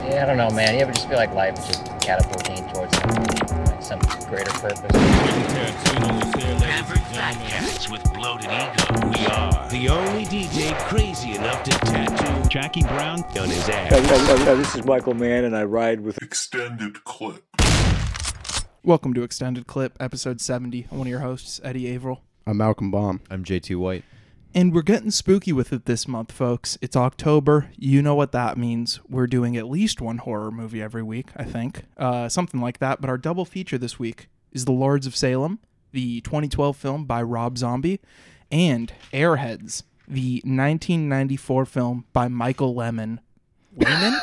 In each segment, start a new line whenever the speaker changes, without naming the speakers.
Yeah, I don't know, man. You ever just feel like life is just catapulting towards like some greater purpose?
Average fat cats with bloated ego. We are the only DJ crazy enough to tattoo
Jackie Brown.
on his ass.
Hey, hey, hey, hey, this is Michael Mann, and I ride with
extended clip.
Welcome to Extended Clip, episode 70. I'm one of your hosts, Eddie Averill.
I'm Malcolm Baum.
I'm JT White.
And we're getting spooky with it this month, folks. It's October. You know what that means. We're doing at least one horror movie every week, I think. Uh, something like that. But our double feature this week is The Lords of Salem, the 2012 film by Rob Zombie, and Airheads, the 1994 film by Michael Lehmann. Lemon?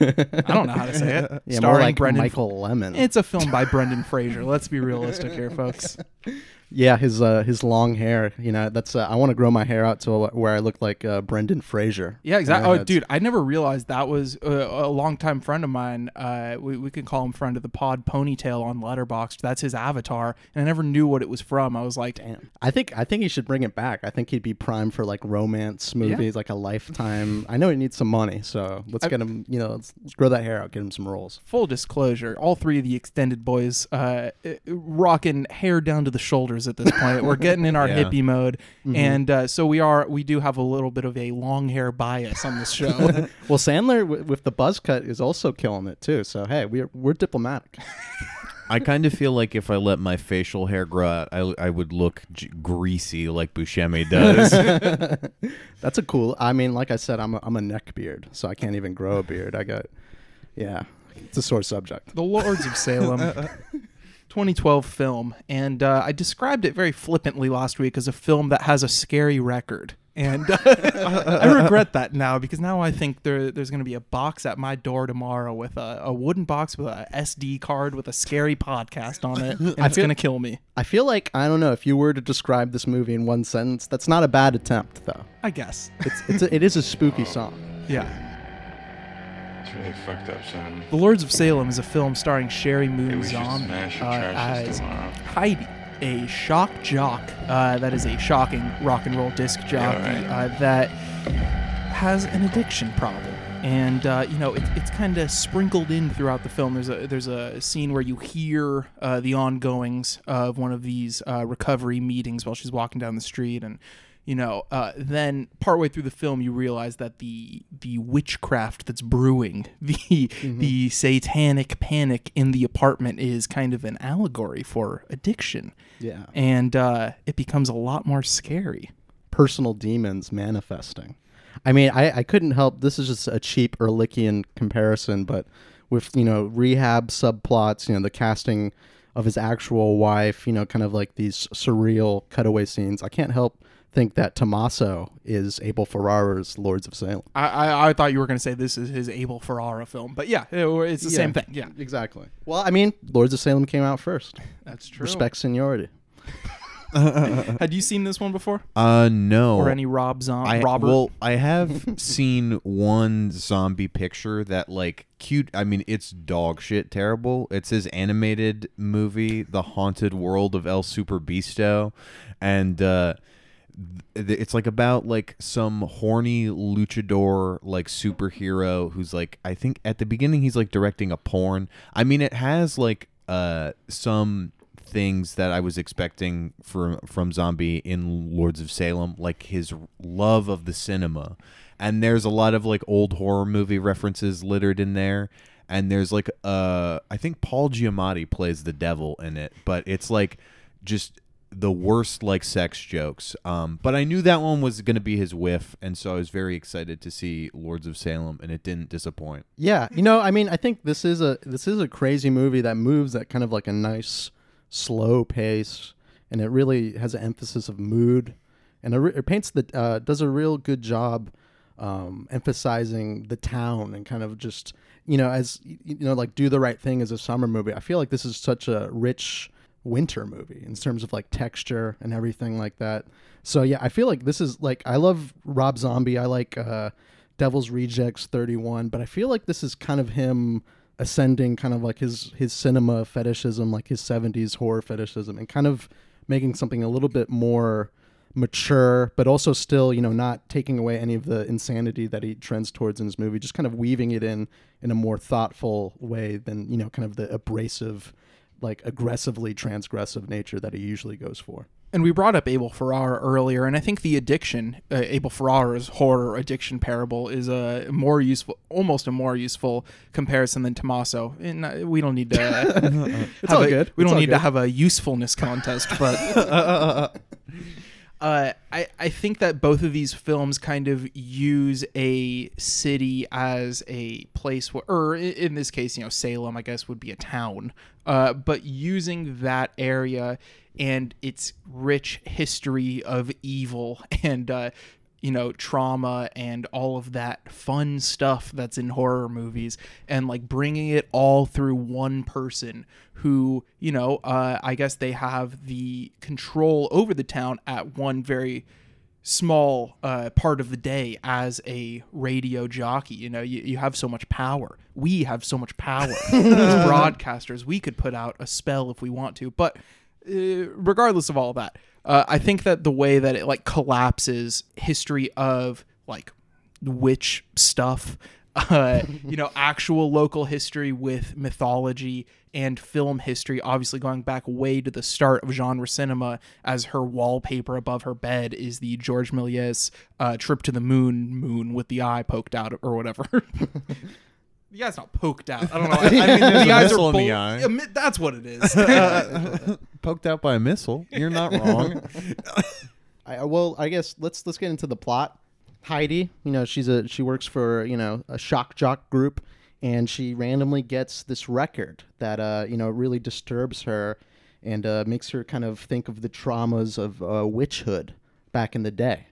I don't know how to say it.
Yeah, more like Michael Lemon.
It's a film by Brendan Fraser. Let's be realistic here, folks.
yeah, his uh, his long hair. You know, that's uh, I want to grow my hair out to where I look like uh, Brendan Fraser.
Yeah, exactly. Oh, dude, I never realized that was a, a longtime friend of mine. Uh, we, we can call him friend of the pod, Ponytail on Letterboxd. That's his avatar, and I never knew what it was from. I was like,
Damn. I think I think he should bring it back. I think he'd be prime for like romance movies, like a lifetime. I know he needs some money, so let's
I-
get him. You know, let's, let's grow that hair out, get him some roles.
full disclosure, all three of the extended boys uh, uh, rocking hair down to the shoulders at this point. We're getting in our
Yeah.
hippie mode,
Mm-hmm.
and uh, so we are. We do have a little bit of a long hair bias on this show.
Well, Sandler w- with the buzz cut is also killing it too. So hey, we're we're diplomatic.
I kind of feel like if I let my facial hair grow out, I, I would look j- greasy like Buscemi does.
That's a cool. I mean, like I said, I'm a, I'm a neck beard, so I can't even grow a beard. I got, yeah, it's a sore subject.
The Lords of Salem, 2012 film, and uh, I described it very flippantly last week as a film that has a scary record. And uh, I regret that now because now I think there, there's going to be a box at my door tomorrow with a, a wooden box with a SD card with a scary podcast on it, and it's
feel-
going to kill me.
I feel like I don't know if you were to describe this movie in one sentence. That's not a bad attempt, though.
I guess.
It's it's a, it is a spooky song.
Yeah.
Really fucked up, son.
The Lords of Salem is a film starring Sheri Moon
should
Zombie uh, as
tomorrow.
Heidi, a shock jock. Uh, that is a shocking rock and roll disc jockey
right.
uh, that has an addiction problem. And uh, you know it, it's kind of sprinkled in throughout the film. There's a there's a scene where you hear uh, the ongoings of one of these uh, recovery meetings while she's walking down the street, and you know uh, then partway through the film you realize that the the witchcraft that's brewing, the the satanic panic in the apartment is kind of an allegory for addiction,
Yeah,
and uh, it becomes a lot more scary.
personal demons manifesting. I mean, I I couldn't help. This is just a cheap Ehrlichian comparison, but with you know rehab subplots, you know the casting of his actual wife, you know, kind of like these surreal cutaway scenes. I can't help think that Tommaso is Abel Ferrara's Lords of Salem.
I, I, I thought you were going to say this is his Abel Ferrara film, but yeah, it- it's the same thing. Yeah,
exactly. Well, I mean, Lords of Salem came out first.
that's true.
Respect seniority.
Had you seen this one before,
uh, no.
or any Rob zombie?
I,
Robert?
Well, I have seen one zombie picture that like cute. I mean, it's dog shit terrible. It's his animated movie, The Haunted World of El Super Beasto, and uh, th- it's like about like some horny luchador like superhero who's like I think at the beginning he's like directing a porn. I mean, it has like uh some things that I was expecting from from Zombie in Lords of Salem, like his love of the cinema. And there's a lot of like old horror movie references littered in there. And there's like uh I think Paul Giamatti plays the devil in it, but it's like just the worst like sex jokes. Um but I knew that one was going to be his whiff and so I was very excited to see Lords of Salem and it didn't disappoint.
Yeah, you know, I mean, I think this is a this is a crazy movie that moves at kind of like a nice slow pace, and it really has an emphasis of mood, and it, re- it paints the uh, does a real good job um, emphasizing the town and kind of just you know as you know like do the right thing as a summer movie. I feel like this is such a rich winter movie in terms of like texture and everything like that. So yeah, I feel like this is like I love Rob Zombie. I like uh, Devil's Rejects 31, but I feel like this is kind of him ascending kind of like his his cinema fetishism, like his 70s horror fetishism and kind of making something a little bit more mature, but also still, you know, not taking away any of the insanity that he trends towards in his movie, just kind of weaving it in in a more thoughtful way than, you know, kind of the abrasive, like aggressively transgressive nature that he usually goes for.
And we brought up Abel Ferrara earlier, and I think the addiction, uh, Abel Ferrara's horror addiction parable, is a more useful, almost a more useful comparison than Tommaso. And uh, we don't need to. have
all
a-
good.
We
It's
don't
all
need to have a usefulness contest, but. Uh, I, I think that both of these films kind of use a city as a place where, or in this case, you know, Salem, I guess, would be a town. Uh, but using that area and its rich history of evil and, uh, you know, trauma and all of that fun stuff that's in horror movies and like bringing it all through one person who, you know, uh, I guess they have the control over the town at one very small uh, part of the day as a radio jockey. You know, you, you have so much power. We have so much power as broadcasters. We could put out a spell if we want to. But uh, regardless of all that, uh, I think that the way that it like collapses history of like witch stuff, uh, you know, actual local history with mythology and film history, obviously going back way to the start of genre cinema, as her wallpaper above her bed is the George Méliès uh, trip to the moon moon with the eye poked out or whatever. The eye's not poked out. I don't know. I, I mean, the
a
eyes
missile
are
in the eye.
Yeah, That's what it is.
Poked out by a missile. You're not wrong.
I, well, I guess let's let's get into the plot. Heidi, you know, she's a she works for you know a shock jock group, and she randomly gets this record that uh you know really disturbs her, and uh, makes her kind of think of the traumas of uh, witchhood back in the day,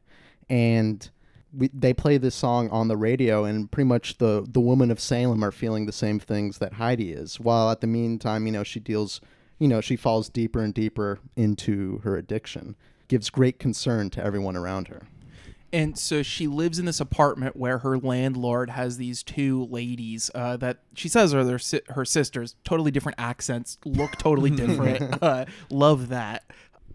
and we, they play this song on the radio, and pretty much the the women of Salem are feeling the same things that Heidi is. While at the meantime, you know, she deals, you know, she falls deeper and deeper into her addiction. Gives great concern to everyone around her.
and so she lives in this apartment where her landlord has these two ladies uh, that she says are their si- her sisters, totally different accents, look totally different. uh, love that.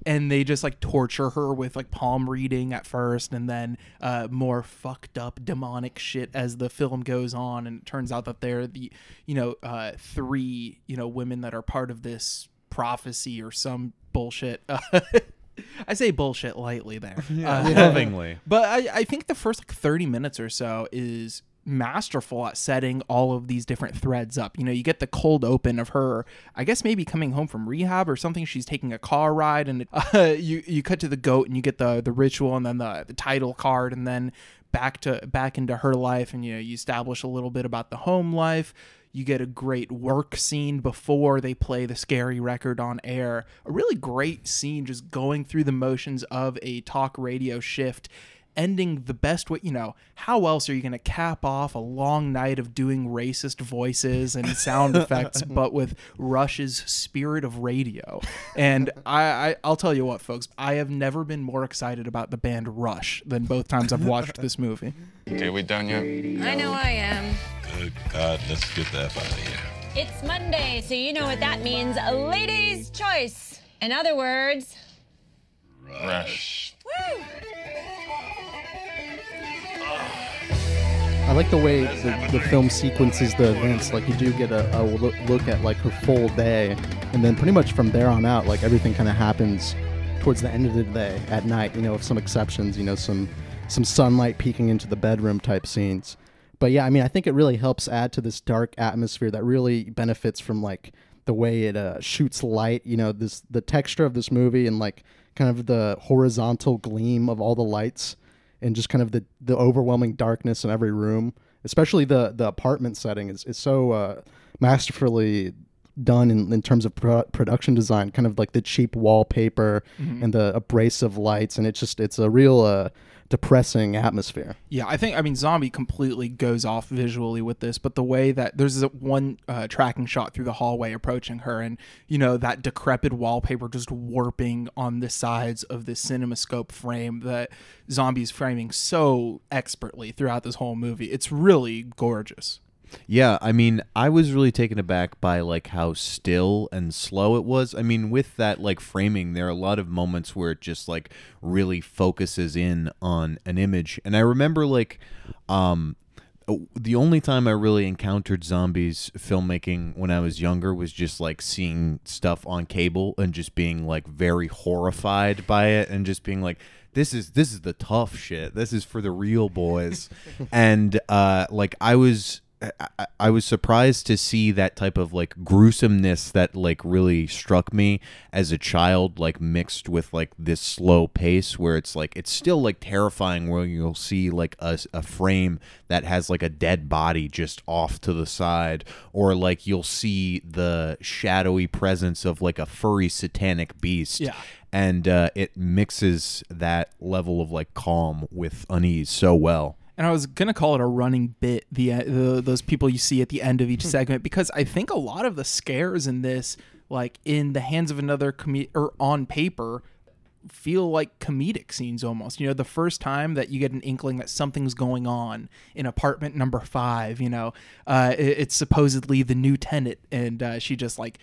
And they just like torture her with like palm reading at first, and then uh, more fucked up demonic shit as the film goes on. And it turns out that they're the, you know, uh, three, you know, women that are part of this prophecy or some bullshit. I say bullshit lightly there. Uh,
Lovingly.
but I, I think the first like 30 minutes or so is masterful at setting all of these different threads up. You know, you get the cold open of her, I guess maybe coming home from rehab or something. She's taking a car ride, and uh, you you cut to the goat, and you get the the ritual, and then the the title card, and then back to back into her life, and you know you establish a little bit about the home life. You get a great work scene before they play the scary record on air. A really great scene just going through the motions of a talk radio shift, ending the best way. You know, how else are you going to cap off a long night of doing racist voices and sound effects, but with Rush's spirit of radio? And I, I, I'll tell you what, folks, I have never been more excited about the band Rush than both times I've watched this movie.
Okay, we done yet?
I know I am.
Good God, let's get the F out of here.
It's Monday, so you know what that means. A lady's choice. In other words,
Rush.
woo!
I like the way the, the film sequences the events. Like you do get a, a loo- look at like her full day, and then pretty much from there on out, like everything kind of happens towards the end of the day at night. You know, with some exceptions. You know, some some sunlight peeking into the bedroom type scenes. But yeah, I mean, I think it really helps add to this dark atmosphere that really benefits from like the way it uh, shoots light. You know, this the texture of this movie and like kind of the horizontal gleam of all the lights and just kind of the, the overwhelming darkness in every room, especially the the apartment setting is, is so uh, masterfully done in, in terms of pro- production design, kind of like the cheap wallpaper and the abrasive lights, and it's just it's a real uh, depressing atmosphere.
Yeah, I think I mean Zombie completely goes off visually with this, but the way that there's one uh, tracking shot through the hallway approaching her, and you know that decrepit wallpaper just warping on the sides of the CinemaScope frame that Zombie's framing so expertly throughout this whole movie. It's really gorgeous.
Yeah, I mean, I was really taken aback by like how still and slow it was. I mean, with that like framing, there are a lot of moments where it just like really focuses in on an image. And I remember like um the only time I really encountered zombies filmmaking when I was younger was just like seeing stuff on cable and just being like very horrified by it and just being like this is this is the tough shit. This is for the real boys. and uh like I was I, I was surprised to see that type of like gruesomeness that like really struck me as a child like mixed with like this slow pace where it's like it's still like terrifying where you'll see like a, a frame that has like a dead body just off to the side or like you'll see the shadowy presence of like a furry satanic beast
Yeah.
and uh, it mixes that level of like calm with unease so well
And I was gonna call it a running bit. The, uh, the those people you see at the end of each segment because I think a lot of the scares in this, like in the hands of another com- or on paper, feel like comedic scenes almost. You know, the first time that you get an inkling that something's going on in apartment number five, you know, uh, it- it's supposedly the new tenant, and uh, she just like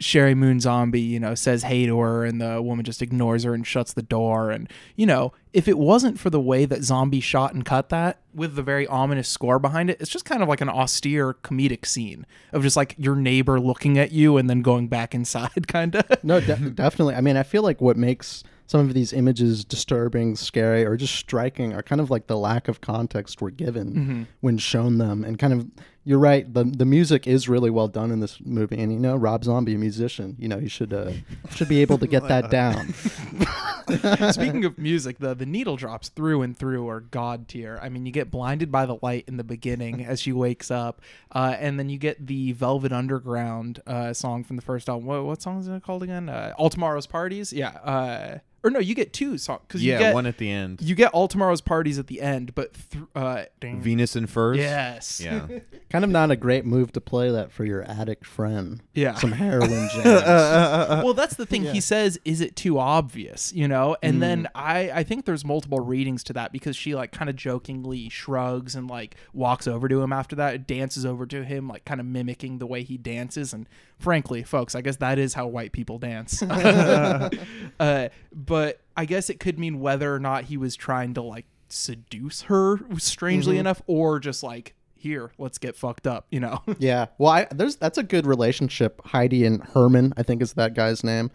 Sheri Moon Zombie, you know, says hey to her, and the woman just ignores her and shuts the door. And you know, if it wasn't for the way that Zombie shot and cut that with the very ominous score behind it, it's just kind of like an austere comedic scene of just like your neighbor looking at you and then going back inside, kind of.
No, de- definitely. I mean, I feel like what makes some of these images disturbing, scary, or just striking are kind of like the lack of context we're given mm-hmm. when shown them. And kind of, you're right. The the music is really well done in this movie, and you know, Rob Zombie, a musician, you know, he should uh, should be able to get that down.
Speaking of music, the the needle drops through and through are god tier. I mean, you get blinded by the light in the beginning as she wakes up, uh, and then you get the Velvet Underground uh, song from the first album. What, what song is it called again? Uh, All Tomorrow's Parties. Yeah. Uh, or no, you get two songs because you
yeah
get
one at the end
you get All Tomorrow's Parties at the end, but th- uh,
venus in furs
Yes.
yeah
kind of not a great move to play that for your addict friend.
Yeah.
Some heroin jams.
well, that's the thing. He says, "Is it too obvious?" You know, and then I I think there's multiple readings to that because she like kind of jokingly shrugs and like walks over to him after that, dances over to him, like kind of mimicking the way he dances. And frankly, folks, I guess that is how white people dance. uh, but I guess it could mean whether or not he was trying to like seduce her, strangely enough, or just like here, let's get fucked up. You know.
Yeah. Well, I, there's that's a good relationship. Heidi and Herman, I think is that guy's name.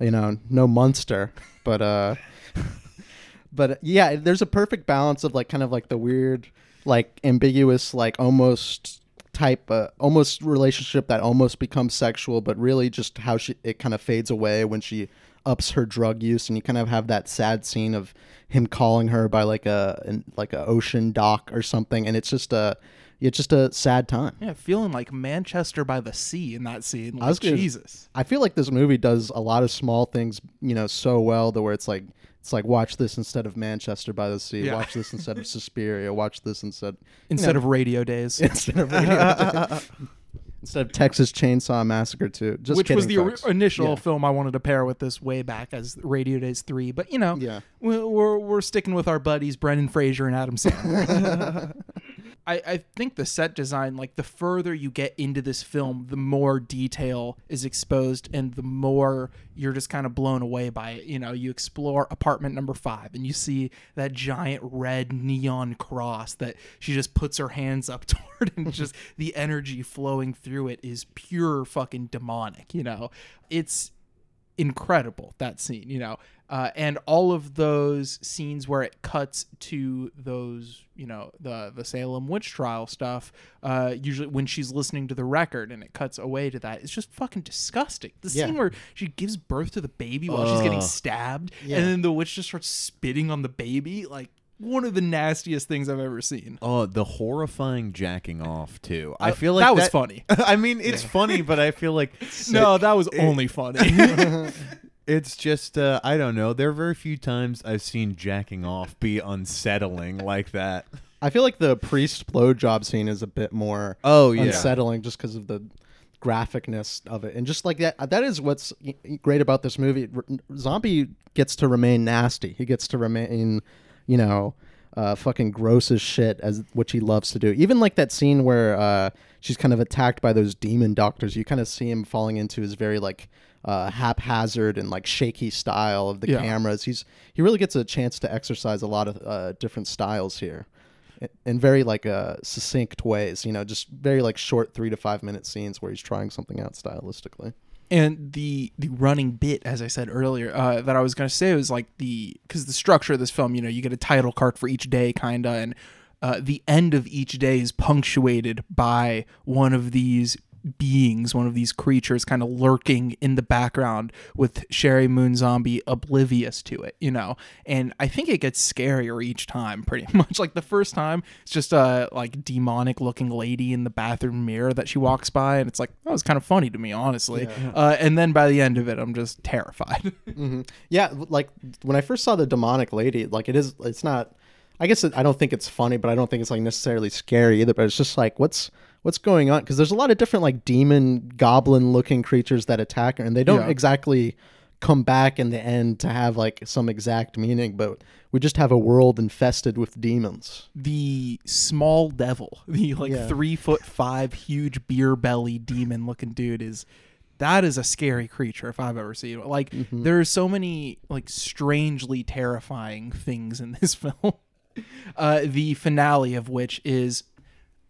You know, no Munster, but uh, but yeah, there's a perfect balance of like kind of like the weird, like ambiguous, like almost type, uh, almost relationship that almost becomes sexual, but really just how she it kind of fades away when she ups her drug use, and you kind of have that sad scene of him calling her by like a like a ocean dock or something, and it's just a it's just a sad time.
Yeah, feeling like Manchester by the sea in that scene. Like,
I was gonna-
Jesus.
I feel like this movie does a lot of small things, you know, so well that where it's like it's like watch this instead of Manchester by the Sea,
Yeah.
watch this instead of Suspiria, watch this instead
Instead
know,
of radio days.
instead of radio, instead of Texas Chainsaw Massacre two. Just
which was the ori- initial
Yeah.
film I wanted to pair with this way back as Radio Days 3. But, you know,
Yeah.
we're, we're, we're sticking with our buddies, Brendan Fraser and Adam Sandler. I, I think the set design, like the further you get into this film, the more detail is exposed and the more you're just kind of blown away by it. You know, you explore apartment number five and you see that giant red neon cross that she just puts her hands up toward and just the energy flowing through it is pure fucking demonic, you know? It's incredible that scene you know uh, and all of those scenes where it cuts to those you know the the salem witch trial stuff uh, usually when she's listening to the record and it cuts away to that it's just fucking disgusting. The
Yeah.
scene where she gives birth to the baby while she's getting stabbed and then the witch just starts spitting on the baby like one of the nastiest things i've ever seen.
Oh, the horrifying jacking off too. I
Uh,
feel like
that was funny.
I mean, it's funny, but I feel like
no that was only funny
it's just uh, I don't know. There are very few times I've seen jacking off be unsettling like that.
I feel like the priest blowjob scene is a bit more
Oh, yeah.
unsettling just because of the graphicness of it, and just like that. That is what's great about this movie. R- Zombie gets to remain nasty. He gets to remain, you know. uh, fucking gross as shit as which he loves to do. Even like that scene where uh, she's kind of attacked by those demon doctors. You kind of see him falling into his very like uh, haphazard and like shaky style of the
Yeah.
cameras. He's he really gets a chance to exercise a lot of uh, different styles here. in- In very like uh, succinct ways, you know, just very like short three to five minute scenes where he's trying something out stylistically.
and the the running bit as i said earlier uh, that i was going to say was like the because the structure of this film you know you get a title card for each day kinda and uh, the end of each day is punctuated by one of these beings one of these creatures kind of lurking in the background with sheri moon zombie oblivious to it you know and i think it gets scarier each time pretty much like the first time it's just a like demonic looking lady in the bathroom mirror that she walks by and it's like that was kind of funny to me honestly uh, and then by the end of it i'm just terrified
Yeah, like when I first saw the demonic lady, like it is, it's not. I guess it, I don't think it's funny, but I don't think it's like necessarily scary either. But it's just like what's what's going on because there's a lot of different like demon goblin looking creatures that attack her, and they don't
Yeah.
exactly come back in the end to have like some exact meaning. But we just have a world infested with demons.
the small devil the like
Yeah.
three foot five huge beer belly demon looking dude is that is a scary creature if i've ever seen it like there are so many like strangely terrifying things in this film uh, the finale of which is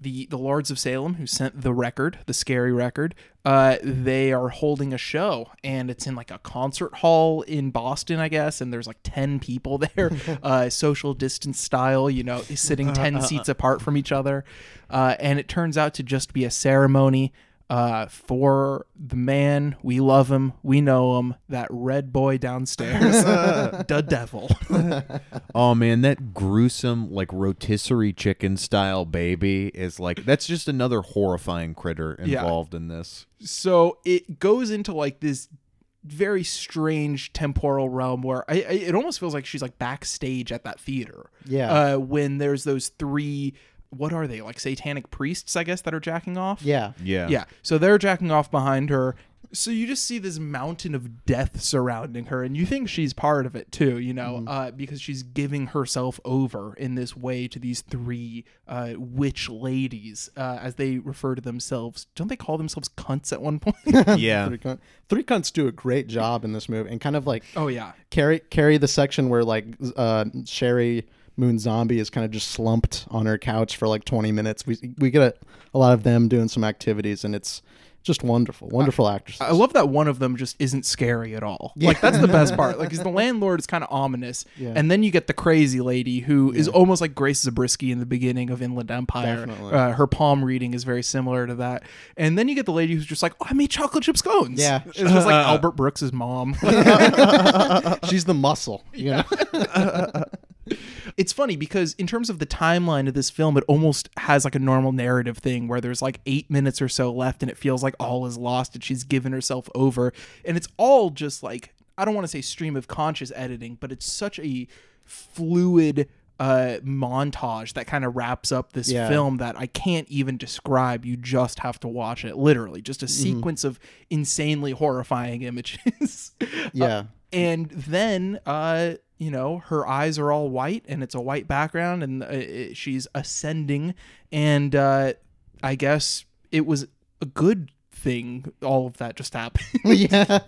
the the Lords of Salem who sent the record, the scary record. Uh, they are holding a show, and it's in like a concert hall in Boston, I guess. And there's like ten people there, uh, social distance style, you know, sitting ten seats apart from each other. Uh, and it turns out to just be a ceremony uh, for the man. We love him, we know him, that red boy downstairs, the devil.
Oh man, that gruesome like rotisserie chicken style baby is like that's just another horrifying critter
Yeah.
involved in this.
so it goes into like this very strange temporal realm where I, I it almost feels like she's like backstage at that theater.
Yeah.
Uh, when there's those three, what are they like satanic priests? I guess that are jacking off.
Yeah,
Yeah.
Yeah. So they're jacking off behind her. So you just see this mountain of death surrounding her, and you think she's part of it too, you know, uh, because she's giving herself over in this way to these three uh, witch ladies, uh, as they refer to themselves. Don't they call themselves cunts at one point?
Yeah.
three, cunt, three cunts do a great job in this movie, and kind of like
oh yeah.
carry carry the section where like uh Sheri Moon Zombie is kind of just slumped on her couch for like 20 minutes. We we get a, a lot of them doing some activities and it's just wonderful. Wonderful actresses.
I love that one of them just isn't scary at all. Yeah. Like that's the best part. Like, because the landlord is kind of ominous,
Yeah.
and then you get the crazy lady who is almost like Grace Zabriskie in the beginning of Inland Empire.
Definitely.
Uh, her palm reading is very similar to that. And then you get the lady who's just like, "Oh, I made chocolate chip scones."
Yeah.
it's just like Albert Brooks's mom.
She's the muscle, you know.
It's funny because in terms of the timeline of this film, it almost has like a normal narrative thing where there's like eight minutes or so left, and it feels like all is lost, and she's given herself over, and it's all just like I don't want to say stream of conscious editing, but it's such a fluid uh montage that kind of wraps up this
Yeah.
film that I can't even describe. You just have to watch it. Literally, just a
Mm-hmm.
sequence of insanely horrifying images.
Yeah.
And then uh you know her eyes are all white and it's a white background and uh, it, she's ascending. And uh i guess it was a good thing all of that just happened.
Yeah.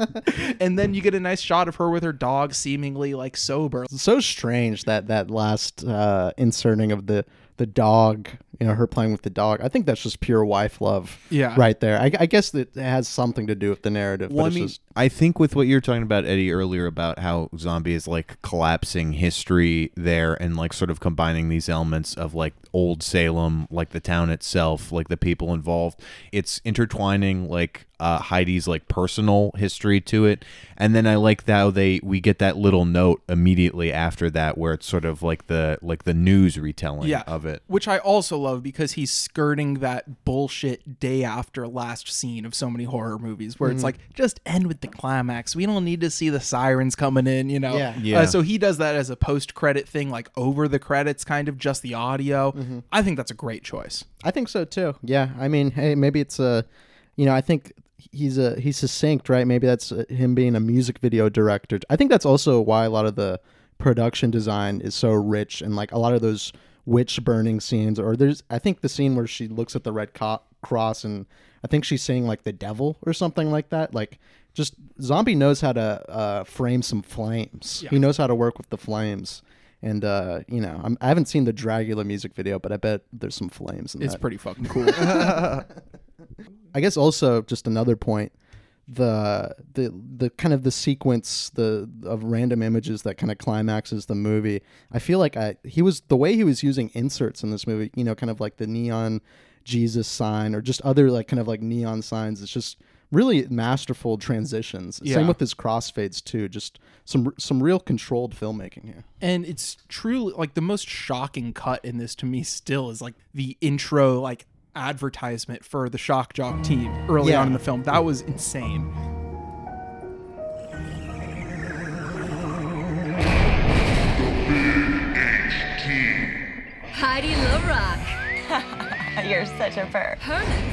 and then you get a nice shot of her with her dog seemingly like sober.
It's so strange that that last uh inserting of the the dog, you know, her playing with the dog. I think that's just pure wife love.
Yeah.
Right there. I, I guess it has something to do with the narrative.
Well,
but
I mean,
just,
I think with what you were talking about, Eddie, earlier about how zombie is like collapsing history there and like sort of combining these elements of like old Salem, like the town itself, like the people involved. It's intertwining like uh, Heidi's like personal history to it, and then I like how they we get that little note immediately after that where it's sort of like the like the news retelling
yeah
of it.
which i also love because he's skirting that bullshit day after last scene of so many horror movies where it's like just end with the climax we don't need to see the sirens coming in you know
Yeah.
Yeah.
Uh, so he does that as a post-credit thing like over the credits kind of just the audio i think that's a great choice
I think so too. Yeah. I mean, hey, maybe it's a, you know, I think he's a he's succinct, right? Maybe that's uh, him being a music video director. I think that's also why a lot of the production design is so rich and like a lot of those witch burning scenes or there's I think the scene where she looks at the red co- cross and I think she's saying like the devil or something like that like just zombie knows how to uh, frame some flames he knows how to work with the flames and uh, you know I'm, I haven't seen the Dragula music video but I bet there's some flames in
It's
that.
pretty fucking cool.
I guess also just another point the the the kind of the sequence the of random images that kind of climaxes the movie. I feel like I he was the way he was using inserts in this movie, you know, kind of like the neon Jesus sign or just other like kind of like neon signs. It's just really masterful transitions.
Yeah.
Same with his crossfades too. Just some some real controlled filmmaking here.
and it's truly like the most shocking cut in this to me still is like the intro like advertisement for the shock jock team early
Yeah.
on in the film that was insane
Heidi LaRock.
You're such a perv.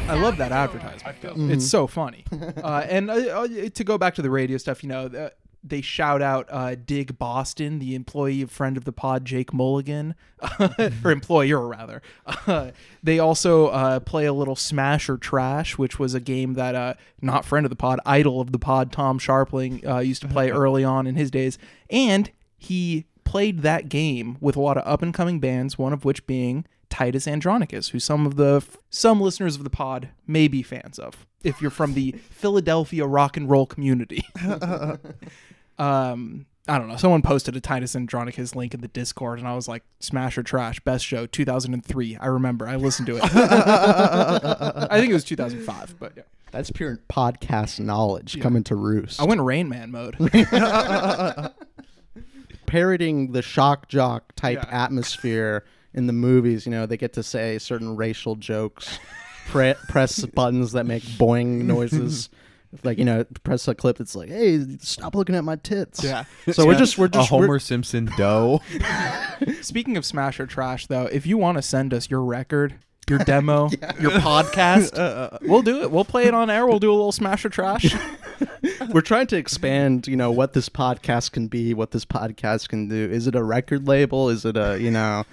I love that advertisement. Though. It's so funny. uh, and uh, uh, to go back to the radio stuff, you know, uh, they shout out uh, Dig Boston, the employee friend of the pod, Jake Mulligan, or employer rather. Uh, they also uh, play a little Smash or Trash, which was a game that uh, not friend of the pod, idol of the pod, Tom Scharpling uh, used to play early on in his days, and he played that game with a lot of up and coming bands, one of which being Titus Andronicus, who some of the some listeners of the pod may be fans of, if you're from the Philadelphia rock and roll community. Um, I don't know. Someone posted a Titus Andronicus link in the Discord, and I was like, "Smash or trash, best show, 2003." I remember. I listened to it. I think it was 2005, but yeah.
That's pure podcast knowledge coming to roost.
I went Rain Man mode.
Parroting the shock jock type
Yeah.
atmosphere in the movies. You know, they get to say certain racial jokes, pre- press buttons that make boing noises. Like you know, press a clip that's like, "Hey, stop looking at my tits."
Yeah.
So we're just we're
a
just we're-
Homer Simpson dough.
Speaking of Smash or Trash, though, if you want to send us your record, your demo, your podcast, uh, uh, uh. we'll do it. We'll play it on air. We'll do a little Smash or Trash.
we're trying to expand. You know what this podcast can be, what this podcast can do. Is it a record label? Is it a you know?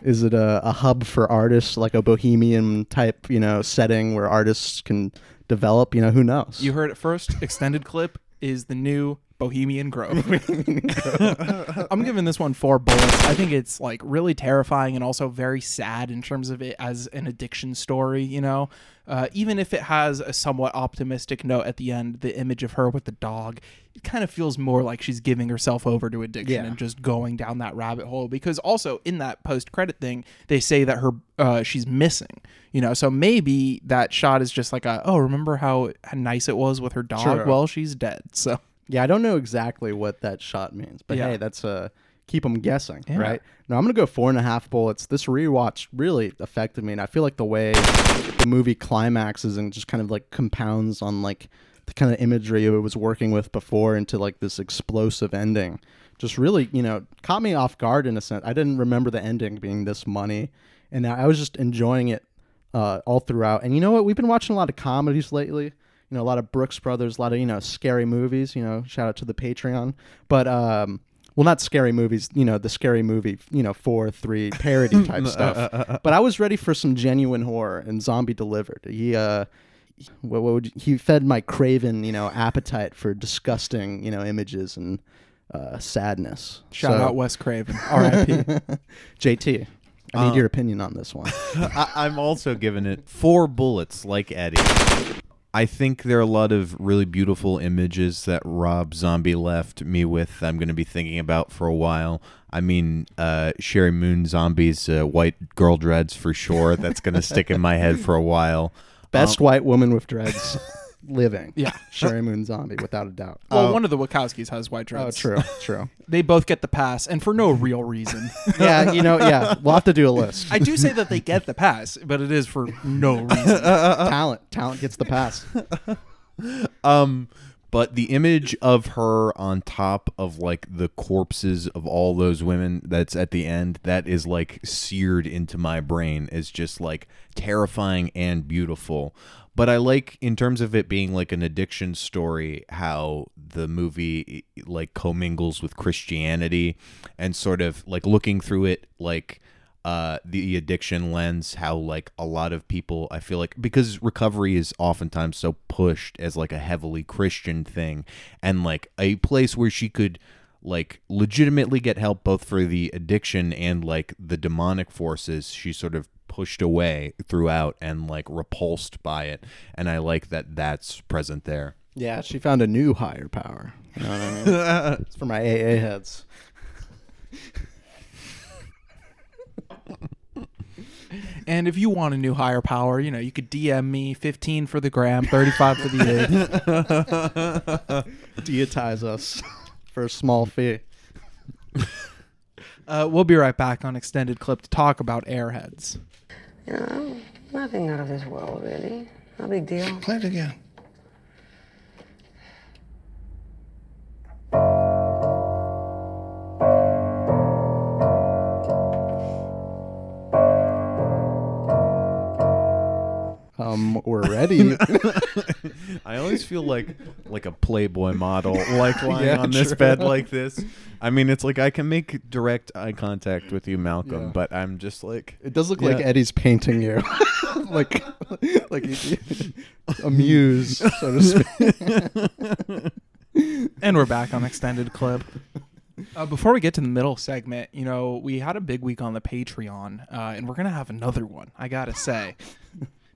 Is it a, a hub for artists, like a bohemian type, you know, setting where artists can develop? You know, who knows?
You heard it first. Extended clip is the new Bohemian Grove. I'm giving this one four bullets. I think it's like really terrifying and also very sad in terms of it as an addiction story. You know, uh, even if it has a somewhat optimistic note at the end, the image of her with the dog, it kind of feels more like she's giving herself over to addiction
Yeah.
and just going down that rabbit hole. Because also in that post credit thing, they say that her uh, she's missing. You know, so maybe that shot is just like a oh, remember how, how nice it was with her dog?
Sure.
Well, she's dead. So
Yeah, I don't know exactly what that shot means, but
Yeah.
hey, that's uh keep them guessing,
Yeah.
right? No, I'm gonna go four and a half bullets. This rewatch really affected me, and I feel like the way the movie climaxes and just kind of like compounds on like the kind of imagery it was working with before into like this explosive ending, just really you know caught me off guard in a sense. I didn't remember the ending being this money, and I was just enjoying it uh, all throughout. And you know what? We've been watching a lot of comedies lately. You know, a lot of Brooks Brothers, a lot of you know scary movies. You know, shout out to the Patreon. But um, well, not scary movies. You know, the scary movie. You know, four, three parody type stuff. But I was ready for some genuine horror, and Zombie delivered. He uh, what, what would you- he fed my craven you know appetite for disgusting you know images and uh, sadness.
shout
So-
out Wes Craven, R.I.P.
JT. I need your opinion on this one.
I, I'm also giving it four bullets, like Eddie. I think there are a lot of really beautiful images that Rob Zombie left me with. I'm going to be thinking about for a while. I mean, uh, Sheri Moon Zombie's uh, white girl dreads for sure. That's going to stick in my head for a while.
Best white woman with dreads living.
Yeah.
Sheri Moon Zombie, without a doubt.
Well, one of the Wachowskis has white
Oh,
dreads.
true, true.
They both get the pass, and for no real reason.
Yeah, you know, yeah. We'll have to do a list.
I do say that they get the pass, but it is for no reason.
talent, talent gets the pass.
Um, But the image of her on top of like the corpses of all those women that's at the end, that is like seared into my brain is just like terrifying and beautiful. But I like in terms of it being like an addiction story how the movie like commingles with Christianity and sort of like looking through it like uh, the addiction lens, how like a lot of people, I feel like because recovery is oftentimes so pushed as like a heavily Christian thing, and like a place where she could like legitimately get help both for the addiction and like the demonic forces, she sort of pushed away throughout and like repulsed by it, and I like that that's present there.
Yeah, she found a new higher power. You know what I mean? it's for my AA heads.
And if you want a new higher power, you know, you could DM me 15 for the gram, 35 for the eight.
Deitize us for a small fee.
Uh, we'll be right back on extended clip to talk about airheads.
You know, nothing out of this world, really. No big deal.
Play it again.
Um, we're ready.
I always feel like like a Playboy model, like lying
Yeah,
on this
true.
bed like this. I mean, it's like I can make direct eye contact with you, Malcolm,
Yeah.
but I'm just like
It does look like Eddie's painting you, like like he- amused, so to speak.
And we're back on extended clip. Uh, before we get to the middle segment, you know, we had a big week on the Patreon, uh, and we're gonna have another one. I gotta say,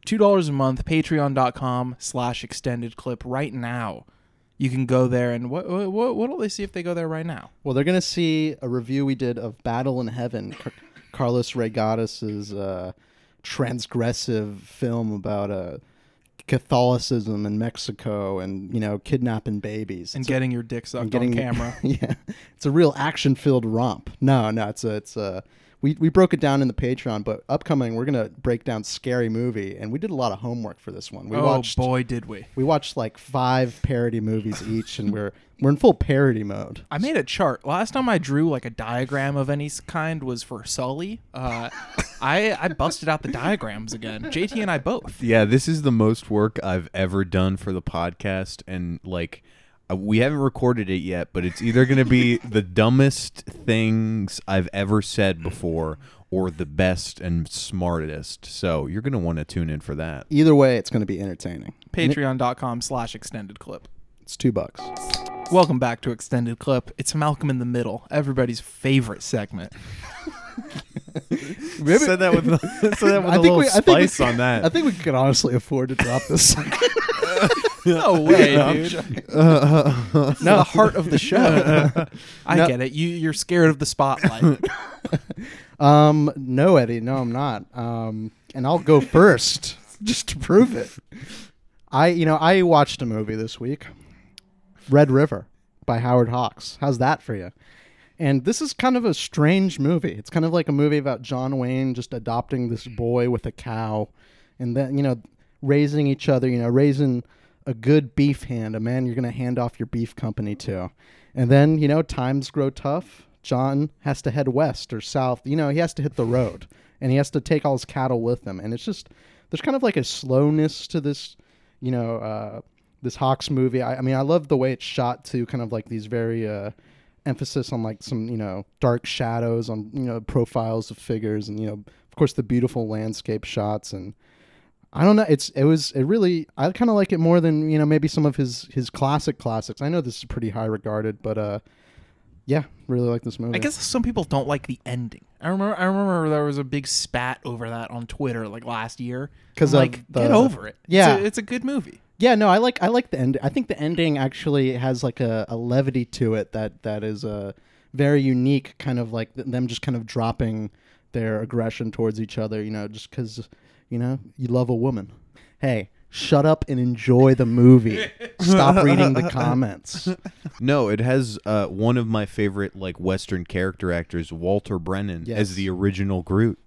two dollars a month, Patreon.com slash extended clip. Right now, you can go there, and what what what'll they see if they go there right now?
Well, they're gonna see a review we did of Battle in Heaven, Car- Carlos Reygadas's uh, transgressive film about uh, Catholicism in Mexico and you know kidnapping babies
And
It's a-
getting your dick sucked
getting
on camera.
yeah, it's a real action-filled romp. No, no, it's a it's a we, we broke it down in the Patreon, but upcoming we're gonna break down scary movie, and we did a lot of homework for this one. We
oh
watched
boy, did we!
we watched like five parody movies each, and we're we're in full parody mode.
I made a chart. Last time I drew like a diagram of any kind was for Sully. Uh, I I busted out the diagrams again. JT and I both.
Yeah, this is the most work I've ever done for the podcast, and like, Uh, we haven't recorded it yet, but it's either going to be the dumbest things I've ever said before, or the best and smartest. So you're going to want to tune in for that.
Either way, it's gonna be entertaining.
Patreon.com slash extended clip.
It's two bucks.
Welcome back to Extended Clip. It's Malcolm in the Middle, everybody's favorite segment.
said that with, said that with
I
a
think
little
we, I think we,
spice on that.
I think we could honestly afford to drop this.
No way,
No,
dude.
joking.
It's the heart of the show. I
No.
get it. You you're scared of the spotlight.
um, no, Eddie, no, I'm not. Um, and I'll go first just to prove it. I, you know, I watched a movie this week, Red River by Howard Hawks. How's that for you? And this is kind of a strange movie. It's kind of like a movie about John Wayne just adopting this boy with a cow, and then you know, raising each other. You know, raising a good beef hand, a man you're going to hand off your beef company to. And then, you know, times grow tough. John has to head west or south. You know, he has to hit the road and he has to take all his cattle with him. And it's just, there's kind of like a slowness to this, you know, uh, this Hawks movie. I, I mean, I love the way it's shot too, kind of like these very, uh, emphasis on like some, you know, dark shadows on, you know, profiles of figures and, you know, of course the beautiful landscape shots and, I don't know. It's it was it really. I kind of like it more than you know maybe some of his his classic classics. I know this is pretty high regarded, but uh, yeah, really like this movie.
I guess some people don't like the ending. I remember I remember there was a big spat over that on Twitter like last year.
'Cause
I'm like
the-
get over it.
Yeah.
it's a, it's a good movie.
Yeah, no, I like I like the end. I think the ending actually has like a, a levity to it that that is a very unique. Kind of like them just kind of dropping their aggression towards each other. You know, just because you know you love a woman. Hey, shut up and enjoy the movie. Stop reading the comments.
No, it has uh, one of my favorite like Western character actors, Walter Brennan,
Yes.
as the original Groot.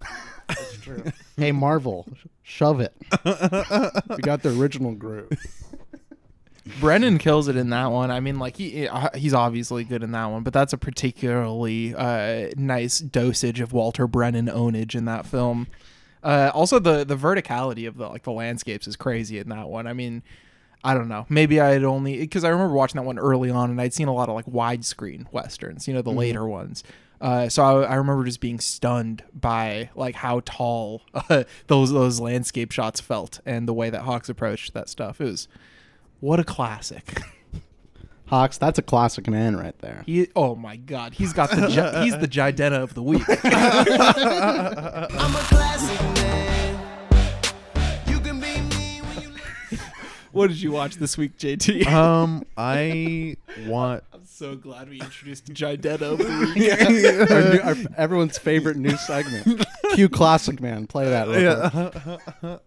That's true. hey, Marvel, shove it. we got the original Groot.
Brennan kills it in that one. I mean, like he uh, he's obviously good in that one, but that's a particularly uh, nice dosage of Walter Brennan ownage in that film. Uh, also, the the verticality of the like the landscapes is crazy in that one. I mean, I don't know. Maybe I had only because I remember watching that one early on, and I'd seen a lot of like widescreen westerns, you know, the
Mhm.
later ones. Uh, so I, I remember just being stunned by like how tall uh, those those landscape shots felt, and the way that Hawks approached that stuff. It was what a classic.
Hawks, that's a classic man right there.
He, oh my God, he's got the gi- he's the Jidenna of the week. what did you watch this week, JT?
Um, I want.
I'm so glad we introduced Jidenna of the week.
Our new- our- everyone's favorite new segment. Cue classic man. Play that. Real quick.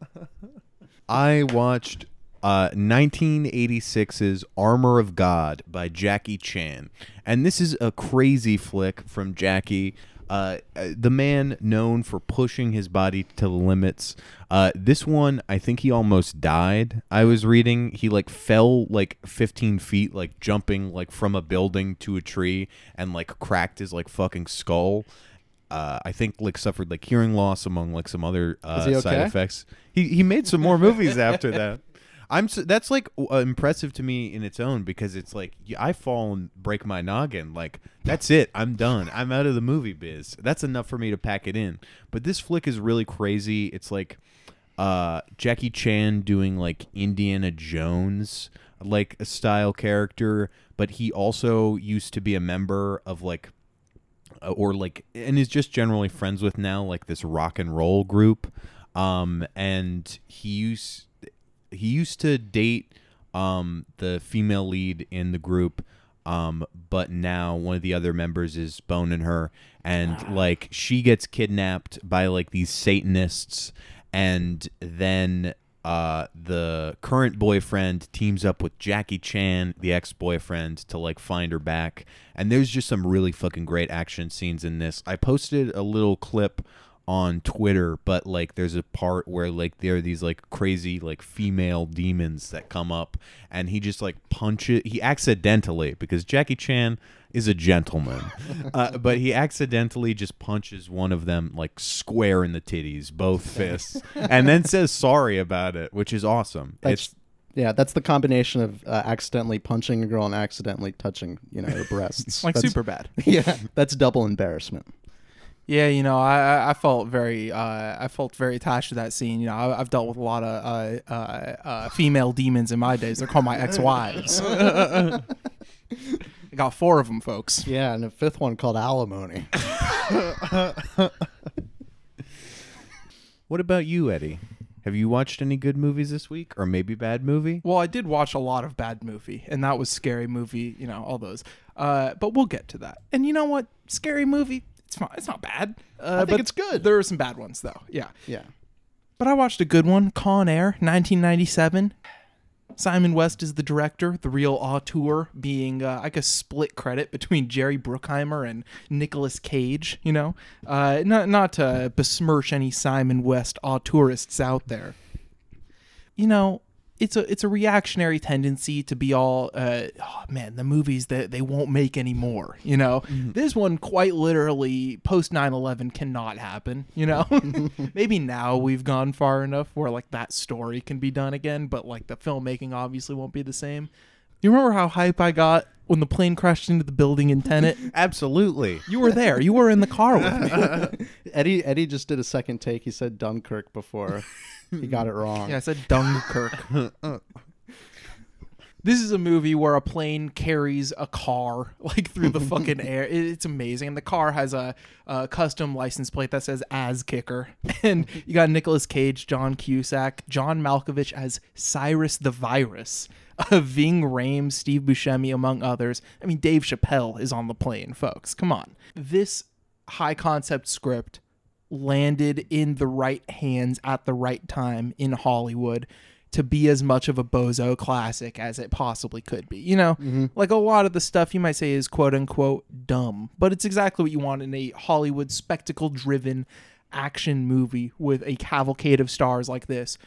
I watched uh, 1986's Armor of God by Jackie Chan. And this is a crazy flick from Jackie. Uh, uh, the man known for pushing his body to the limits. Uh, this one, I think he almost died. I was reading he like fell like 15 feet, like jumping like from a building to a tree, and like cracked his like fucking skull. Uh, I think like suffered like hearing loss among like some other uh,
he
side effects. He he made some more movies after that. I'm s that's like uh, impressive to me in its own because it's like I fall and break my noggin like that's it I'm done I'm out of the movie biz. That's enough for me to pack it in. But this flick is really crazy. It's like uh Jackie Chan doing like Indiana Jones like a style character but he also used to be a member of like uh, or like and is just generally friends with now like this rock and roll group. Um and he used he used to date um the female lead in the group um but now one of the other members is boning her. And like she gets kidnapped by like these satanists. And then uh the current boyfriend teams up with Jackie Chan the ex-boyfriend to like find her back. And there's just some really fucking great action scenes in this. I posted a little clip on Twitter, but like there's a part where like there are these like crazy like female demons that come up and he just like punches he accidentally because Jackie Chan is a gentleman. uh, but he accidentally just punches one of them like square in the titties, both fists, and then says sorry about it, which is awesome.
That's,
it's
yeah, that's the combination of uh, accidentally punching a girl and accidentally touching, you know, her breasts.
Like
That's-
Superbad.
Yeah, that's double embarrassment.
Yeah, you know, I I- I felt very uh, I felt very attached to that scene. You know, I, I've dealt with a lot of uh, uh, uh, female demons in my days. They're called my ex-wives. I got four of them, folks.
Yeah, and a fifth one called alimony.
What about you, Eddie? Have you watched any good movies this week, or maybe bad movie?
Well, I did watch a lot of bad movie, and that was scary movie. You know, all those. Uh, but we'll get to that. And you know what? Scary movie. It's fine. It's not bad. Uh,
I think it's good.
There are some bad ones though. Yeah.
Yeah.
But I watched a good one, Con Air, 1997. Simon West is the director, the real auteur being, uh, I guess, split credit between Jerry Bruckheimer and Nicolas Cage, you know? Uh, not, not to besmirch any Simon West auteurists out there. You know, it's a it's a reactionary tendency to be all uh, oh, man the movies that they won't make anymore you know this one quite literally post 9-11 cannot happen you know maybe now we've gone far enough where like that story can be done again but like the filmmaking obviously won't be the same you remember how hype i got when the plane crashed into the building in Tenet?
Absolutely.
You were there. You were in the car with me.
Eddie Eddie just did a second take. He said Dunkirk before. He got it wrong.
Yeah, I said Dunkirk. this is a movie where a plane carries a car like through the fucking air. It's amazing. And the car has a, a custom license plate that says "As Kicker," and you got Nicolas Cage, John Cusack, John Malkovich as Cyrus the Virus, uh, Ving Rhames, Steve Buscemi, among others. I mean, Dave Chappelle is on the plane, folks. Come on, this high concept script landed in the right hands at the right time in Hollywood to be as much of a bozo classic as it possibly could be. You know, mm-hmm. like a lot of the stuff you might say is quote unquote dumb, but it's exactly what you want in a Hollywood spectacle driven action movie with a cavalcade of stars like this.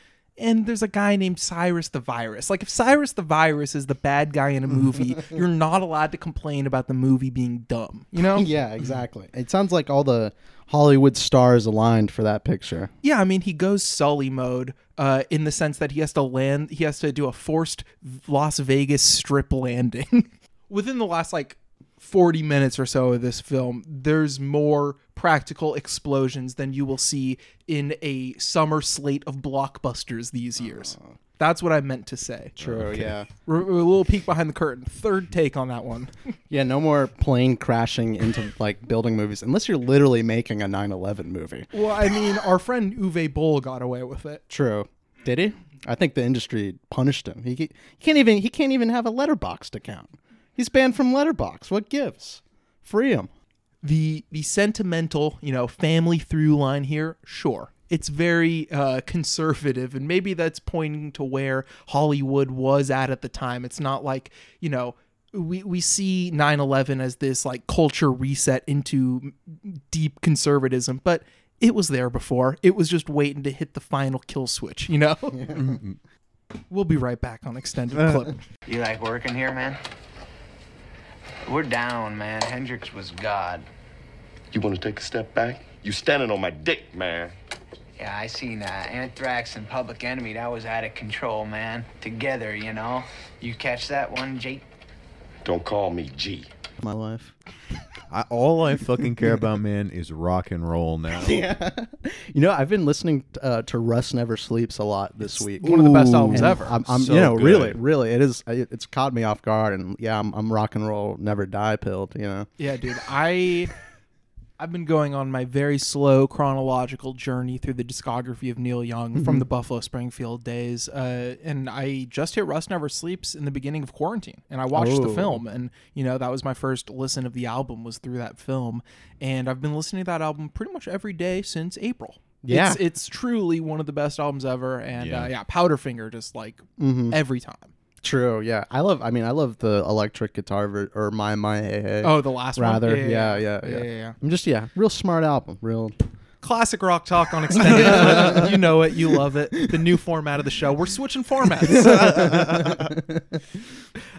And there's a guy named Cyrus the Virus. Like if Cyrus the Virus is the bad guy in a movie, you're not allowed to complain about the movie being dumb. You know?
yeah, exactly. It sounds like all the Hollywood stars aligned for that picture.
Yeah, I mean, he goes Sully mode uh, in the sense that he has to land, he has to do a forced Las Vegas strip landing. Within the last like 40 minutes or so of this film, there's more practical explosions than you will see in a summer slate of blockbusters these years. Uh-huh. That's what I meant to say.
True, yeah.
We're, we're a little peek behind the curtain. Third take on that one.
Yeah, no more plane crashing into like building movies unless you're literally making a 9/11 movie.
well, I mean, our friend Uwe Boll got away with it.
True. Did he? I think the industry punished him. He, he can't even he can't even have a Letterboxd account. He's banned from Letterboxd. What gives? Free him.
The the sentimental you know family through line here sure. It's very uh, conservative and maybe that's pointing to where hollywood was at at the time. It's not like you know we, we see 9-11 as this like culture reset into deep conservatism but it was there before. It was just waiting to hit the final kill switch you know? We'll be right back on extended clip.
You like working here, man? We're down, man. Hendrix was God.
You want to take a step back? You standing on my dick, man.
Yeah, I seen uh, Anthrax and Public Enemy. That was out of control, man. Together, you know. You catch that one, Jake?
Don't call me G.
My life.
I, all I fucking care about, man, is rock and roll now.
Yeah. You know, I've been listening uh, to Rust Never Sleeps a lot this week.
one of the best albums
And
ever.
I'm, I'm
So
you know,
good.
really, really, it is. It, it's caught me off guard, and yeah, I'm, I'm rock and roll, never die pilled. You know.
Yeah, dude. I I've been going on my very slow chronological journey through the discography of Neil Young from the Buffalo Springfield days, uh, and I just hit Rust Never Sleeps in the beginning of quarantine, and I watched the
Oh.
film, and you know that was my first listen of the album was through that film, and I've been listening to that album pretty much every day since April.
Yeah.
it's, it's truly one of the best albums ever, and
Yeah.
Uh, yeah, Powderfinger just like
Mm-hmm.
every time.
True. Yeah, I love. I mean, I love the electric guitar ver- or my my hey hey.
Oh, the last one?
rather.
Yeah,
Yeah,
yeah,
yeah,
yeah.
yeah.
Yeah, yeah, yeah.
I'm just yeah, real smart album. Real.
Classic rock talk on extended. You know it, you love it. The new format of the show. We're switching formats.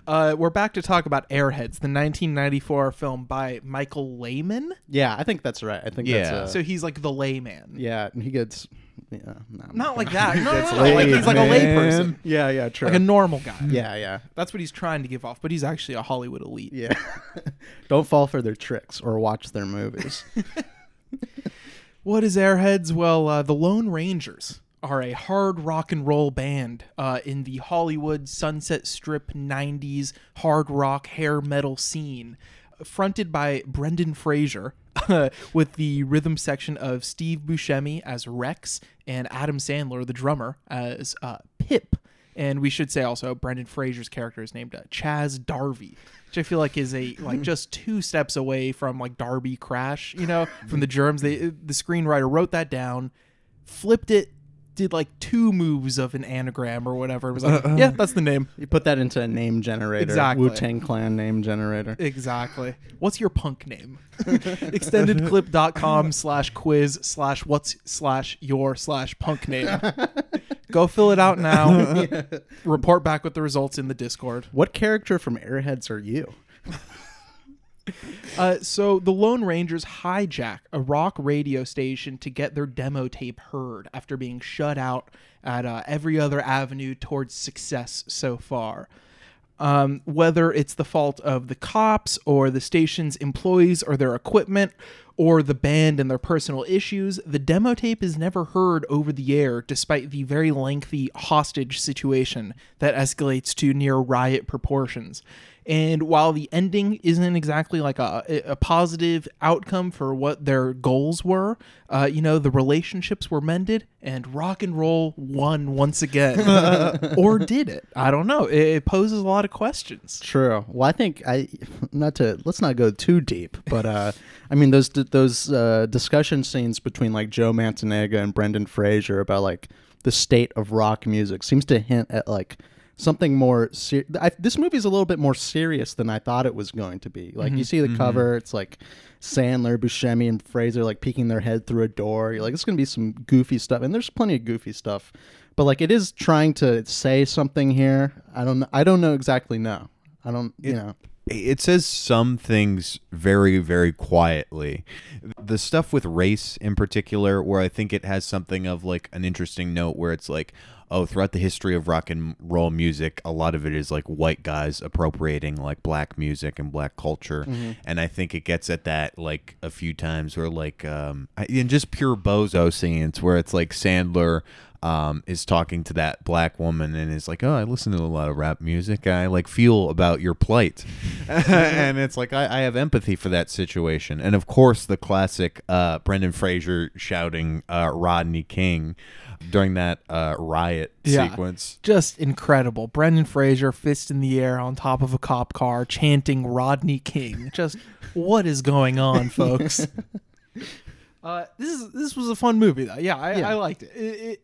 uh, we're back to talk about Airheads, the 1994 film by Michael Lehmann.
Yeah, I think that's right. I think
Yeah.
that's. Uh,
So he's like the layman.
yeah, and he gets. Yeah, no,
Not like that. No, no,
Gets
no, no, Like
laid,
he's like a layperson,
man. Yeah, yeah, true.
like a normal guy.
yeah, yeah,
That's what he's trying to give off, but he's actually a Hollywood elite.
yeah. Don't fall for their tricks or watch their movies.
What is Airheads? Well, uh, the Lone Rangers are a hard rock and roll band uh, in the Hollywood Sunset Strip 90s hard rock hair metal scene, fronted by Brendan Fraser, with the rhythm section of Steve Buscemi as Rex and Adam Sandler, the drummer, as uh, Pip. And we should say also Brendan Fraser's character is named uh, Chazz Darby, which I feel like is a like just two steps away from like Darby Crash, you know, from the Germs. They the screenwriter wrote that down, flipped it, did like two moves of an anagram or whatever. It was like, uh-uh. yeah, that's the name.
you put that into a name generator.
Exactly.
Wu Tang Clan name generator.
Exactly. What's your punk name? Extendedclip.com slash quiz slash what's slash your slash punk name. Go fill it out now. Report back with the results in the Discord.
What character from Airheads are you?
Uh, so the Lone Rangers hijack a rock radio station to get their demo tape heard after being shut out at uh, every other avenue towards success so far. Um, whether it's the fault of the cops or the station's employees or their equipment or the band and their personal issues, the demo tape is never heard over the air despite the very lengthy hostage situation that escalates to near riot proportions. And while the ending isn't exactly like a, a positive outcome for what their goals were, uh, you know, the relationships were mended and rock and roll won once again. or did it? I don't know. It, it poses a lot of questions.
True. Well, I think I not to let's not go too deep, but uh, I mean those those uh, discussion scenes between like Joe Mantegna and Brendan Fraser about like the state of rock music seems to hint at like something more. Ser- I, this movie's a little bit more serious than I thought it was going to be. Like you mm-hmm. see the mm-hmm. cover, it's like Sandler, Buscemi, and Fraser like peeking their head through a door. You're like, it's gonna be some goofy stuff, and there's plenty of goofy stuff. but like it is trying to say something here. I don't. I don't know exactly. No, I don't. you know.
it says some things very very quietly the stuff with race in particular where i think it has something of like an interesting note where it's like oh throughout the history of rock and roll music a lot of it is like white guys appropriating like black music and black culture
Mhm.
and i think it gets at that like a few times where like um I- in just pure bozo scenes where it's like sandler um, is talking to that black woman and is like, "Oh, I listen to a lot of rap music. I like feel about your plight," and it's like I, I have empathy for that situation. And of course, the classic uh, Brendan Fraser shouting uh, Rodney King during that uh, riot sequence.
Just incredible. Brendan Fraser, fist in the air on top of a cop car, chanting Rodney King. Just what is going on, folks? uh, this is this was a fun movie though. Yeah, I,
Yeah.
I liked it. it. It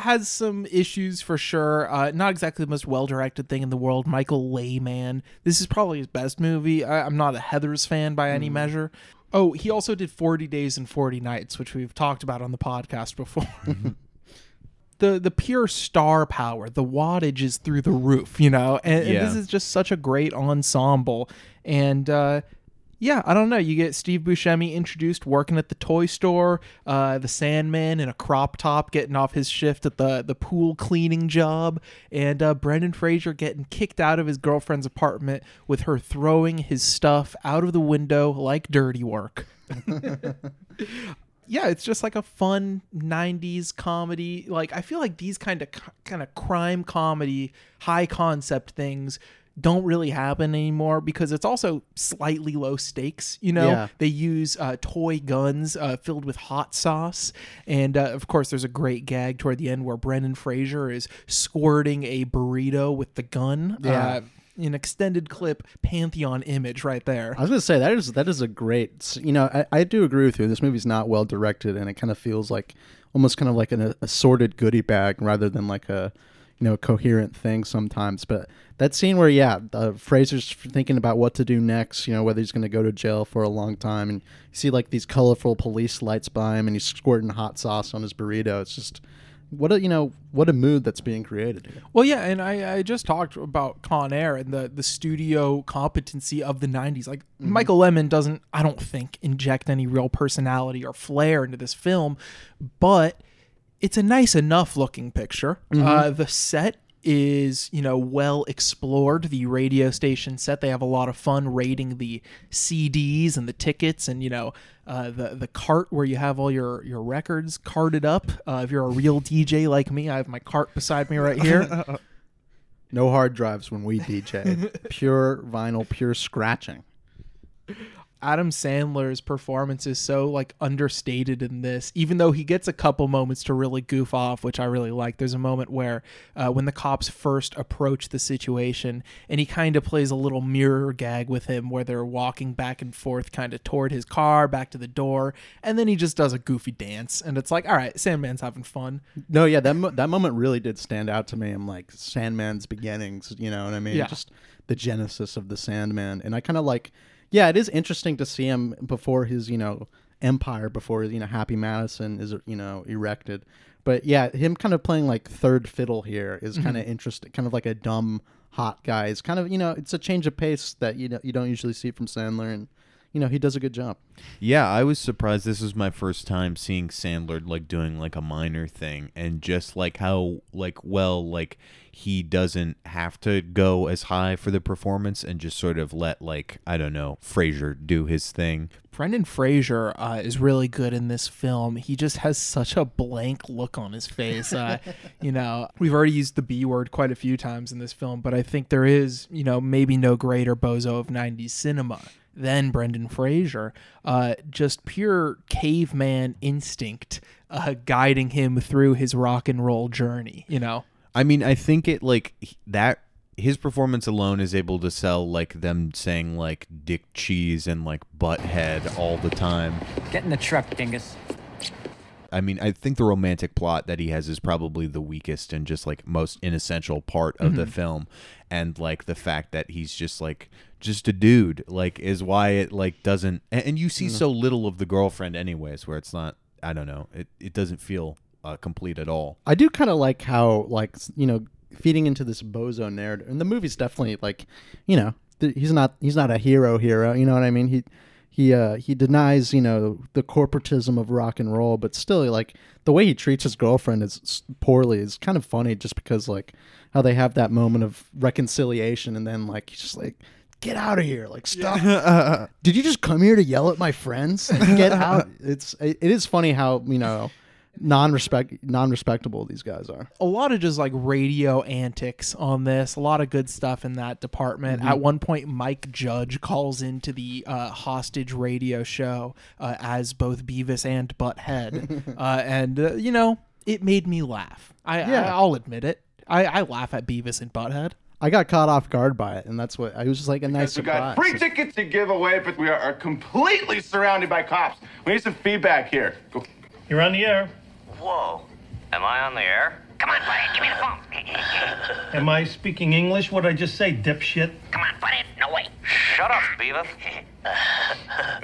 has some issues for sure. Uh, not exactly the most well directed thing in the world. Michael Lehmann. This is probably his best movie. I, I'm not a Heather's fan by any measure. Oh, he also did 40 Days and 40 Nights, which we've talked about on the podcast before. the the pure star power, the wattage is through the roof, you know, and, and this is just such a great ensemble. And uh, yeah, I don't know. You get Steve Buscemi introduced working at the toy store, uh, the Sandman in a crop top getting off his shift at the the pool cleaning job, and uh, Brendan Fraser getting kicked out of his girlfriend's apartment with her throwing his stuff out of the window like dirty work. yeah, it's just like a fun '90s comedy. Like I feel like these kind of kind of crime comedy, high concept things don't really happen anymore because it's also slightly low stakes. You know,
Yeah.
they use uh, toy guns uh, filled with hot sauce, and uh, of course, there's a great gag toward the end where Brendan Fraser is squirting a burrito with the gun.
Yeah.
Uh, an extended clip pantheon image right there.
I was gonna say that is that is a great. You know, I, I do agree with you. This movie's not well directed, and it kind of feels like almost kind of like an assorted goodie bag rather than like a you know coherent thing sometimes. But that scene where yeah, uh, Fraser's thinking about what to do next. You know, whether he's gonna go to jail for a long time, and you see like these colorful police lights by him, and he's squirting hot sauce on his burrito. It's just what a you know what a mood that's being created here.
Well, yeah, and I, I just talked about Con Air and the the studio competency of the '90s. Like
Mm-hmm.
Michael Lehmann doesn't, I don't think, inject any real personality or flair into this film, but it's a nice enough looking picture.
Mhm.
Uh, the set is you know well explored the radio station set they have a lot of fun rating the cds and the tickets and you know uh, the the cart where you have all your your records carted up uh, if you're a real dj like me i have my cart beside me right here
No hard drives when we DJ. pure vinyl, pure scratching.
Adam Sandler's performance is so like understated in this, even though he gets a couple moments to really goof off, which I really like. There's a moment where uh, when the cops first approach the situation, and he kind of plays a little mirror gag with him, where they're walking back and forth, kind of toward his car, back to the door, and then he just does a goofy dance, and it's like, all right, Sandman's having fun.
No, yeah, that mo- that moment really did stand out to me. I'm like Sandman's beginnings, you know what I mean?
Yeah.
Just the genesis of the Sandman, and I kind of like, yeah, it is interesting to see him before his, you know, empire, before you know Happy Madison is, you know, erected. But yeah, him kind of playing like third fiddle here is kind of
Mhm.
interesting, kind of like a dumb hot guy. It's kind of you know, it's a change of pace that you know you don't usually see from Sandler, and you know he does a good job.
Yeah, I was surprised. This was my first time seeing Sandler like doing like a minor thing, and just like how like well like he doesn't have to go as high for the performance, and just sort of let like I don't know Fraser do his thing.
Brendan Fraser uh, is really good in this film. He just has such a blank look on his face. Uh, you know, we've already used the B word quite a few times in this film, but I think there is, you know, maybe no greater bozo of 90s cinema than Brendan Fraser. Uh, just pure caveman instinct uh, guiding him through his rock and roll journey, you know?
I mean, I think it like that. His performance alone is able to sell like them saying like dick cheese and like butthead all the time.
Get in the truck, dingus.
I mean, I think the romantic plot that he has is probably the weakest and just like most inessential part of the
Mhm.
film, and like the fact that he's just like just a dude, like is why it like doesn't. And, and you see
Mm.
so little of the girlfriend, anyways, where it's not. I don't know. It it doesn't feel uh, complete at all.
I do kind of like how like you know feeding into this bozo narrative, and the movie's definitely like you know th- he's not he's not a hero hero. You know what I mean? He he uh he denies you know the corporatism of rock and roll, but still like the way he treats his girlfriend is poorly is kind of funny, just because like how they have that moment of reconciliation, and then like he's just like. Get out of here! Like stop. Did you just come here to yell at my friends? Get out! It's it, is funny how you know non-respect non-respectable these guys are.
a lot of just like radio antics on this a lot of good stuff in that department
Mhm.
at one point mike judge calls into the uh, hostage radio show uh, as both beavis and butthead uh, and uh, you know it made me laugh i,
Yeah.
I i'll admit it I, I laugh at beavis and butthead
I got caught off guard by it, and that's what I was just like a nice
We got free tickets to give away, but we are completely surrounded by cops. We need some feedback here. Go.
You're on the air.
Whoa. Am I on the air? Come on, buddy, give me the phone.
Am I speaking English? What did I just say, dipshit?
Come on, buddy. No way. Shut up, Beavis.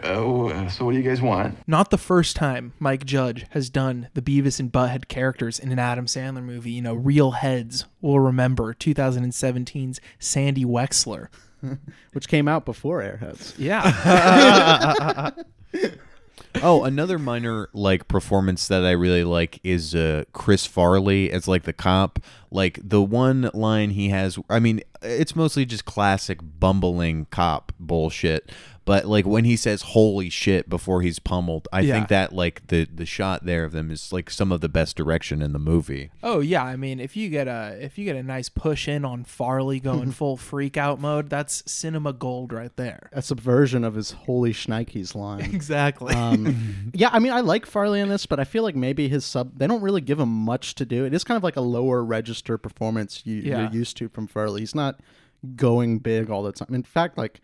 Oh, uh, so what do you guys want?
not the first time Mike Judge has done the Beavis and Butthead characters in an Adam Sandler movie. You know, real heads will remember 2017's Sandy Wexler.
which came out before Airheads.
Yeah.
Oh, another minor like performance that I really like is uh, Chris Farley as like the cop. Like the one line he has, I mean, it's mostly just classic bumbling cop bullshit. But like when he says "holy shit" before he's pummeled, I
Yeah.
think that like the the shot there of them is like some of the best direction in the movie.
Oh yeah, I mean, if you get a if you get a nice push in on Farley going full freak out mode, that's cinema gold right there.
That's a subversion of his "Holy Schnikes" line.
Exactly.
Um, yeah, I mean, I like Farley in this, but I feel like maybe his sub. They don't really give him much to do. It is kind of like a lower register performance you,
Yeah.
you're used to from Farley. He's not going big all the time. In fact, like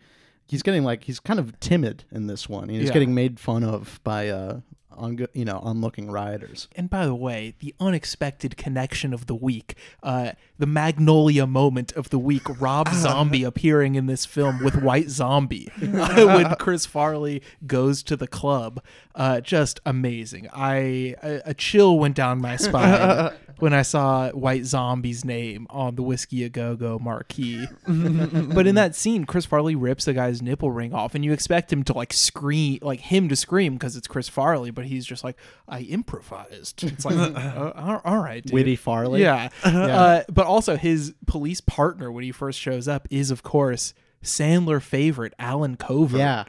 he's getting like he's kind of timid in this one. He's
Yeah.
getting made fun of by uh, on you know onlooking rioters.
And by the way, the unexpected connection of the week, uh, the Magnolia moment of the week, Rob Zombie appearing in this film with White Zombie when Chris Farley goes to the club. Uh, just amazing. I a, a chill went down my spine when I saw White Zombie's name on the Whiskey A Go Go marquee. but in that scene, Chris Farley rips the guy's nipple ring off, and you expect him to like scream, like him to scream because it's Chris Farley, but he's just like, I improvised. It's like, uh, all- right, dude.
Witty Farley?
Yeah.
Yeah.
Uh, but also, his police partner when he first shows up is, of course, Sandler favorite Allen Covert.
Yeah.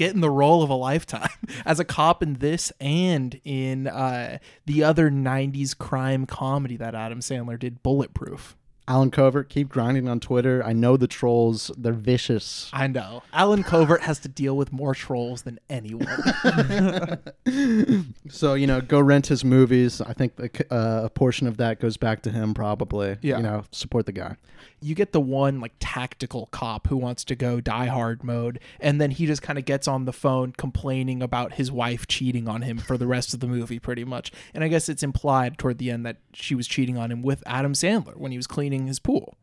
Getting the role of a lifetime as a cop in this and in uh, the other 90s crime comedy that Adam Sandler did, Bulletproof.
Allen Covert, keep grinding on Twitter. I know the trolls; they're vicious.
I know. Allen Covert has to deal with more trolls than anyone.
So you know, go rent his movies. I think the, uh, a portion of that goes back to him, probably.
Yeah.
You know, support the guy.
You get the one like tactical cop who wants to go die hard mode and then he just kind of gets on the phone complaining about his wife cheating on him for the rest of the movie pretty much. And i guess it's implied toward the end that she was cheating on him with adam sandler when he was cleaning his pool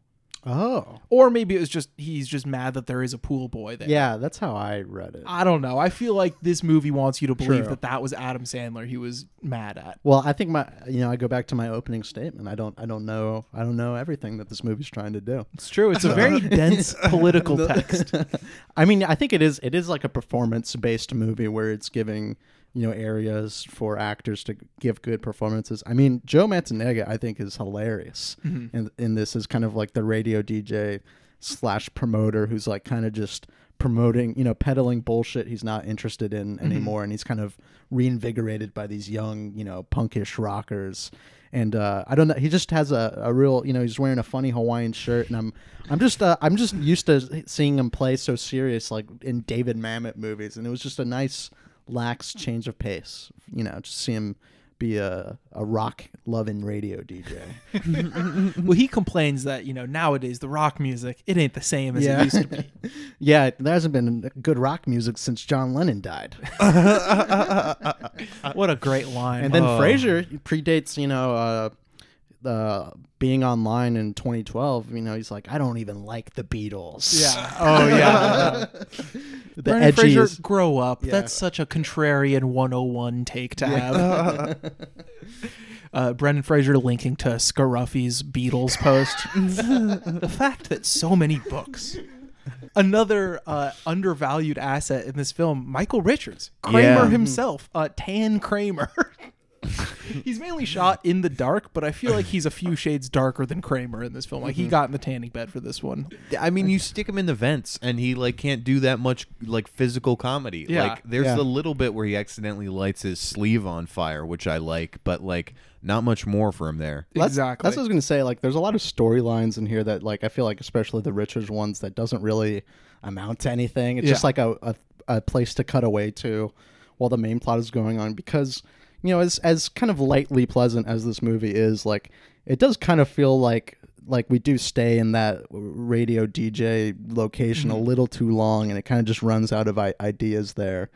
Oh.
or maybe it was just he's just mad that there is a pool boy there
Yeah, that's how I read it.
i don't know i feel like this movie wants you to believe
True.
that that was adam sandler he was mad at
Well, I think my you know I go back to my opening statement. I don't I don't know I don't know everything that this movie's trying to do.
It's true. It's a very dense political text.
I mean, I think it is it is like a performance based movie where it's giving you know areas for actors to give good performances. I mean, Joe Mantegna I think is hilarious,
Mhm.
and in this is kind of like the radio DJ slash promoter who's like kind of just promoting you know peddling bullshit he's not interested in anymore and he's kind of reinvigorated by these young you know punkish rockers and uh, I don't know. He just has a, a real, you know, he's wearing a funny Hawaiian shirt, and I'm, I'm just, uh, I'm just used to seeing him play so serious, like in David Mamet movies, and it was just a nice, lax change of pace, you know, just see him be a, a rock loving radio DJ.
well, he complains that you know nowadays the rock music it ain't the same as
yeah,
it used to be.
yeah, there hasn't been good rock music since John Lennon died.
what a great line!
And then
Oh.
Fraser predates, you know, uh, uh, being online in 2012. You know, he's like, I don't even like the Beatles.
Yeah. Oh yeah.
the edgy
Fraser, grow up.
Yeah.
That's such a contrarian 101 take to
Yeah.
have. uh, Brendan Fraser linking to Scruffy's Beatles post. the fact that so many books. Another uh, undervalued asset in this film, Michael Richards, Kramer
Yeah.
himself, uh, Tan Kramer. he's mainly shot in the dark, but I feel like he's a few shades darker than Kramer in this film. Like he
Mhm.
got in the tanning bed for this one.
I mean, you stick him in the vents, and he like can't do that much like physical comedy.
Yeah.
Like there's
Yeah.
the little bit where he accidentally lights his sleeve on fire, which I like, but like not much more for him there.
That's-
Exactly.
That's what I was gonna say. Like, there's a lot of storylines in here that, like, I feel like, especially the Richards ones, that doesn't really amount to anything. It's just
Yeah.
like a, a a place to cut away to while the main plot is going on. Because you know, as as kind of lightly pleasant as this movie is, like, it does kind of feel like like we do stay in that radio DJ location a
Mhm.
little too long, and it kind of just runs out of I- ideas there.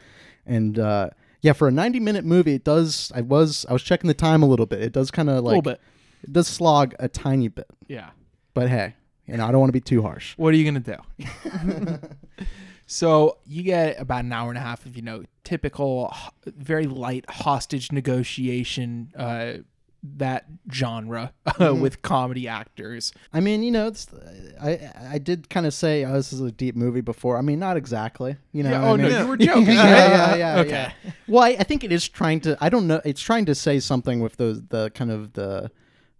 And uh, yeah, for a 90 minute movie, it does. I was I was checking the time a little bit. It does kind of like
Little bit.
It does slog a tiny bit.
Yeah.
But hey, you know I don't want to be too harsh.
What are you gonna do? so you get about an hour and a half if you know typical, very light hostage negotiation, uh, that genre
Mhm.
with comedy actors.
I mean, you know, it's, I I did kind of say oh, this is a deep movie before. I mean, not exactly. You know.
Yeah,
I
oh, no,
mean-
you were joking,
yeah, yeah, yeah.
Okay.
yeah. Well, I, I think it is trying to. I don't know. It's trying to say something with those the kind of the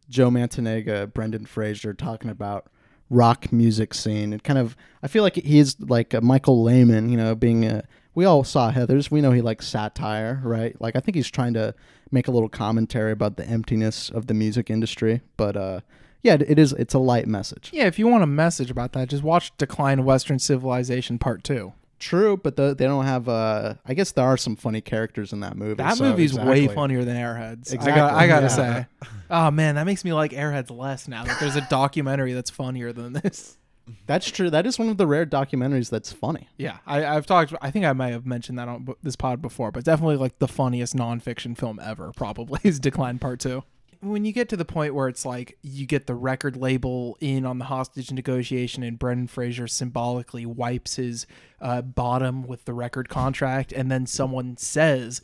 Joe Mantegna, Brendan Fraser talking about rock music scene. It kind of. I feel like he's like a Michael Lehmann. You know, being a. We all saw Heather's. We know he likes satire, right? Like I think he's trying to make a little commentary about the emptiness of the music industry. But uh, yeah, it is. It's a light message.
Yeah, if you want a message about that, just watch Decline of Western Civilization Part Two.
True, but the, they don't have. Uh, I guess there are some funny characters in that movie.
That
so
movie's way funnier than Airheads.
Exactly.
I got I gotta
yeah.
say. Oh man, that makes me like Airheads less now that there's a documentary that's funnier than this.
That's true. That is one of the rare documentaries that's funny.
Yeah, I, I've talked. I think I may have mentioned that on this pod before, but definitely like the funniest nonfiction film ever. Probably is Decline Part Two. When you get to the point where it's like you get the record label in on the hostage negotiation, and Brendan Fraser symbolically wipes his uh, bottom with the record contract, and then someone says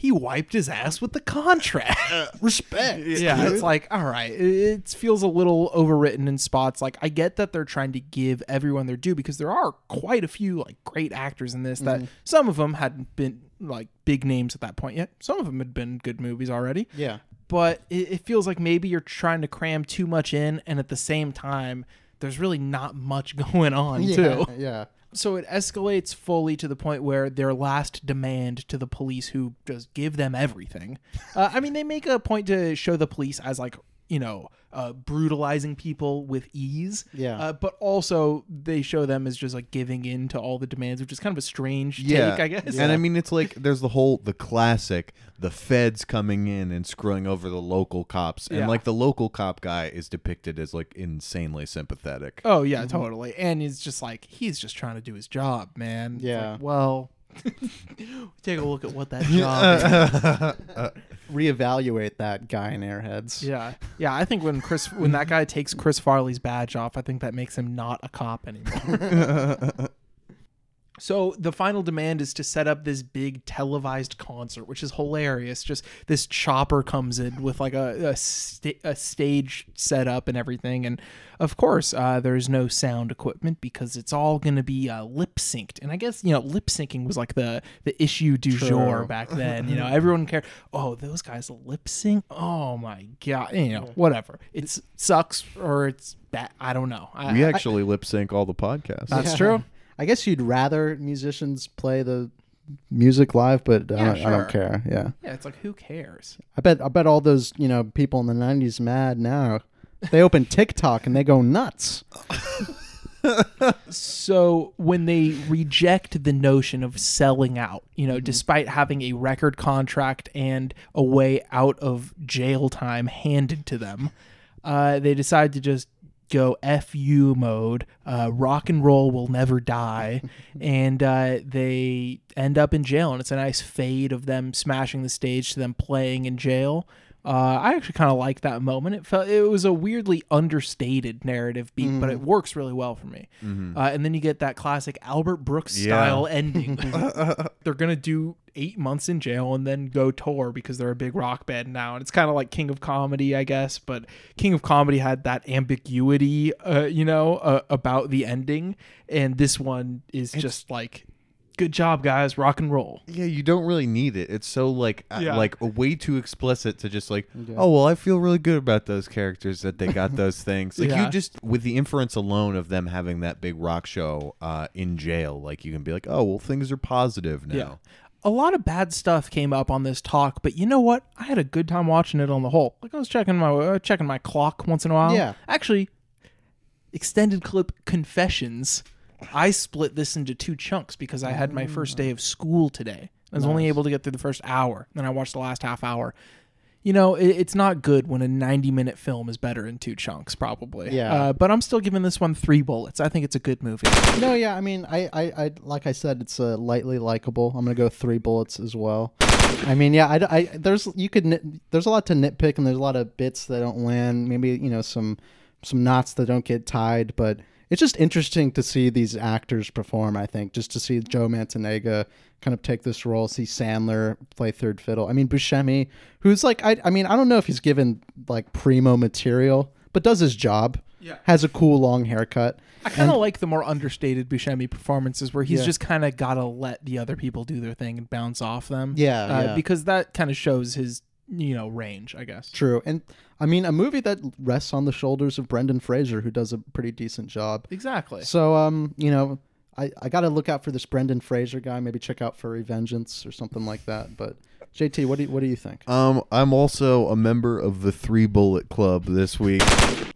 he wiped his ass with the contract.
Respect.
yeah, it's like all right, it, feels a little overwritten in spots. Like I get that they're trying to give everyone their due because there are quite a few like great actors in this that
Mhm.
some of them hadn't been like big names at that point yet. Some of them had been good movies already.
Yeah.
But it, it feels like maybe you're trying to cram too much in, and at the same time, there's really not much going on
Yeah,
too.
yeah.
So it escalates fully to the point where their last demand to the police, who just give them everything. Uh, I mean, they make a point to show the police as like you know uh, brutalizing people with ease.
Yeah.
Uh, but also they show them as just like giving in to all the demands, which is kind of a strange
Yeah,
take, I guess. Yeah.
And I mean, it's like there's the whole the classic, the feds coming in and screwing over the local cops, and
Yeah.
like the local cop guy is depicted as like insanely sympathetic.
Oh yeah, totally. And he's just like he's just trying to do his job, man.
Yeah.
like, well, take a look at what that job is.
Reevaluate that guy in Airheads.
Yeah, yeah. I think when Chris, when that guy takes Chris Farley's badge off, I think that makes him not a cop anymore. so the final demand is to set up this big televised concert, which is hilarious. Just this chopper comes in with like a a, sta- a stage setup and everything, and of course uh, there's no sound equipment because it's all going to be uh, lip synced. And I guess you know lip syncing was like the the issue du
True.
jour back then. You know, everyone cared. Oh, those guys lip sync. Oh my god. You know, whatever. It sucks or it's bad. I don't know. I,
we actually lip sync all the podcasts.
That's
Yeah.
true.
I guess you'd rather musicians play the music live, but I,
Yeah,
don't, I
sure.
don't care. Yeah.
Yeah, it's like who cares?
I bet I bet all those, you know, people in the 90s mad now. They open TikTok and they go nuts.
So when they reject the notion of selling out, you
Mm-hmm.
know, despite having a record contract and a way out of jail time handed to them, uh, they decide to just go FU mode. Uh, rock and roll will never die, and uh, they end up in jail. And it's a nice fade of them smashing the stage to them playing in jail Uh, I actually kind of like that moment. It felt it was a weirdly understated narrative beat, but it works really well for me.
Mhm.
Uh, and then you get that classic Albert Brooks
Yeah.
style ending. they're gonna do eight months in jail and then go tour because they're a big rock band now, and it's kind of like King of Comedy, I guess. But King of Comedy had that ambiguity, uh, you know, uh, about the ending, and this one is just like, good job, guys, rock and roll.
Yeah, you don't really need it. It's so like uh,
Yeah.
like way too explicit to just like,
Yeah.
oh well, I feel really good about those characters that they got those things. Like
Yeah.
you just with the inference alone of them having that big rock show uh, in jail, like you can be like, oh well, things are positive now.
Yeah. A lot of bad stuff came up on this talk, but you know what? I had a good time watching it on the whole. Like I was checking my uh, checking my clock once in a while.
Yeah.
Actually, extended clip confessions. I split this into two chunks because I had my first day of school today. I was only able to get through the first hour. Then I watched the last half hour. You know, it, it's not good when a 90 minute film is better in two chunks, probably.
Yeah.
Uh, but I'm still giving this one three bullets. I think it's a good movie.
No, yeah, I mean, I, I, I like I said, it's uh, lightly likable. I'm gonna go three bullets as well. I mean, yeah, I, I- there's you could nit, there's a lot to nitpick, and there's a lot of bits that don't land. Maybe you know some some knots that don't get tied, but it's just interesting to see these actors perform. I think just to see Joe Mantegna kind of take this role, see Sandler play third fiddle. I mean, Buscemi, who's like, I, I mean, I don't know if he's given like primo material, but does his job.
Yeah.
has a cool long haircut.
I kind of like the more understated Buscemi performances where he's
Yeah.
just kind of got to let the other people do their thing and bounce off them.
Yeah,
uh,
yeah.
because that kind of shows his you know range, I guess.
True. And I mean, a movie that rests on the shoulders of Brendan Fraser, who does a pretty decent job.
Exactly.
So, um, you know, I, I got to look out for this Brendan Fraser guy. Maybe check out Furry Vengeance or something like that. But JT, what do you, what do you think?
Um, I'm also a member of the Three Bullet Club this week.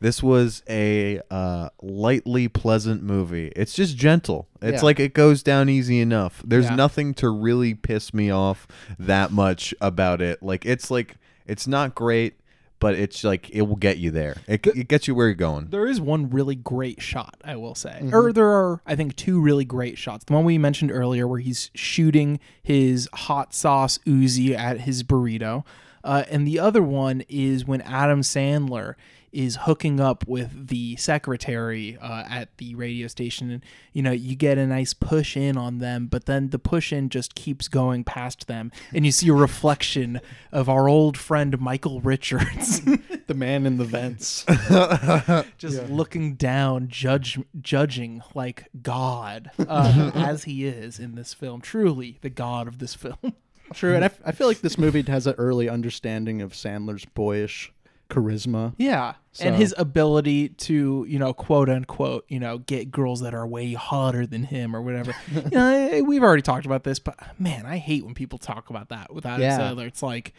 This was a uh, lightly pleasant movie. It's just gentle. It's
Yeah.
like it goes down easy enough. There's
Yeah.
nothing to really piss me off that much about it. Like it's like it's not great, but it's like it will get you there. It, it gets you where you're going.
There is one really great shot, I will say.
Mm-hmm.
Or there are, I think, two really great shots. The one we mentioned earlier, where he's shooting his hot sauce Uzi at his burrito, uh, and the other one is when Adam Sandler is hooking up with the secretary uh, at the radio station, and you know you get a nice push in on them, but then the push in just keeps going past them, and you see a reflection of our old friend Michael Richards.
the man in the vents.
just looking down, judge judging like God uh, as he is in this film. Truly, the God of this film.
True. And I, f- I feel like this movie has an early understanding of Sandler's boyish charisma.
Yeah, and his ability to you know quote unquote you know get girls that are way hotter than him or whatever. you know, eh, we've already talked about this, but man, I hate when people talk about that with Adam
Yeah.
Sandler. It's like,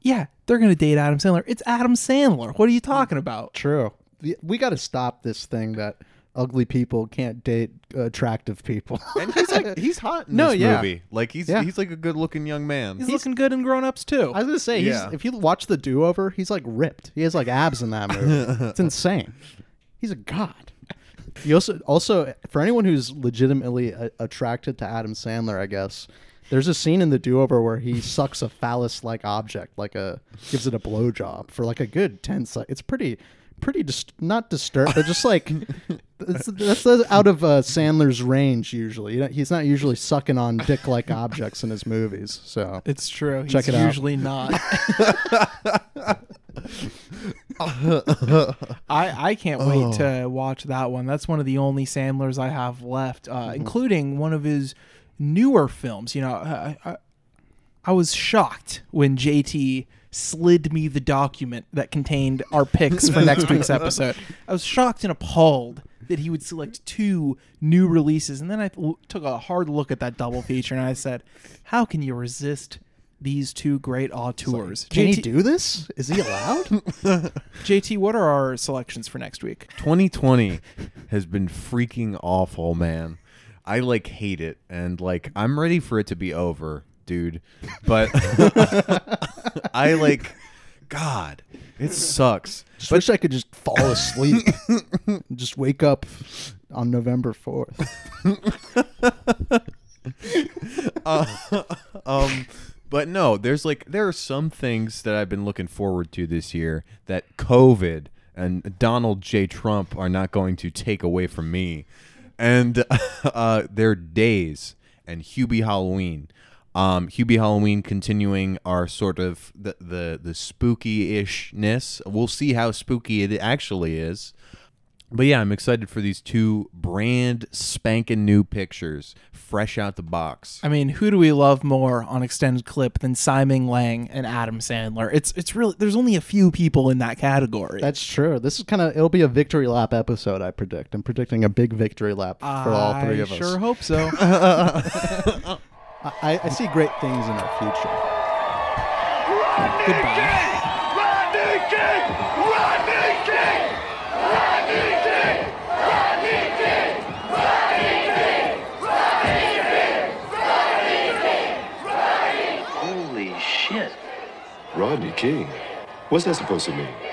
yeah, they're gonna date Adam Sandler. It's Adam Sandler. What are you talking about?
True. The- We got to stop this thing that ugly people can't date attractive people.
And he's like he's hot in
No,
this
yeah.
movie. Like he's
Yeah.
he's like a good looking young man.
He's, looking good in Grown Ups too.
I was gonna say,
Yeah.
he's, if you watch the do over, he's like ripped. He has like abs in that movie. it's insane. He's a god. He also also for anyone who's legitimately uh, attracted to Adam Sandler, I guess. There's a scene in the do over where he sucks a phallus like object, like a gives it a blowjob for like a good ten seconds. It's pretty pretty dis- not disturbed, but just like it's, that's, that's out of uh, Sandler's range usually. You know, he's not usually sucking on dick like objects in his movies. So
It's true. He's
Check it out.
usually not. I I can't wait
Oh.
to watch that one. That's one of the only Sandlers I have left, uh, including one of his newer films. You know, I, I, I was shocked when JT slid me the document that contained our picks for next week's episode. I was shocked and appalled that he would select two new releases, and then I l- took a hard look at that double feature, and I said, "How can you resist?" These two great auteurs.
Can he do this? Is he allowed?
JT, what are our selections for next week?
2020 has been freaking awful, man. I like hate it and like I'm ready for it to be over, dude. But I like God, it sucks.
Just wish I could just fall asleep, and just wake up on November fourth.
uh, um But no, there's like there are some things that I've been looking forward to this year that COVID and Donald J. Trump are not going to take away from me. And uh, they're days and Hubie Halloween. Um, Hubie Halloween continuing our sort of the the, the spooky ishness. We'll see how spooky it actually is. But yeah, I'm excited for these two brand spanking new pictures, fresh out the box.
I mean, who do we love more on extended clip than Simon Lang and Adam Sandler? It's it's really there's only a few people in that category.
That's true. This is kind of it'll be a victory lap episode. I predict. I'm predicting a big victory lap for all three
I
of us.
I sure hope so.
I, I see great things in our future.
Goodbye.
Rodney King! Rodney King! Rodney King! Rodney King! Rodney King! Rodney King! Rodney King!
Holy shit. Rodney King? What's that supposed to mean?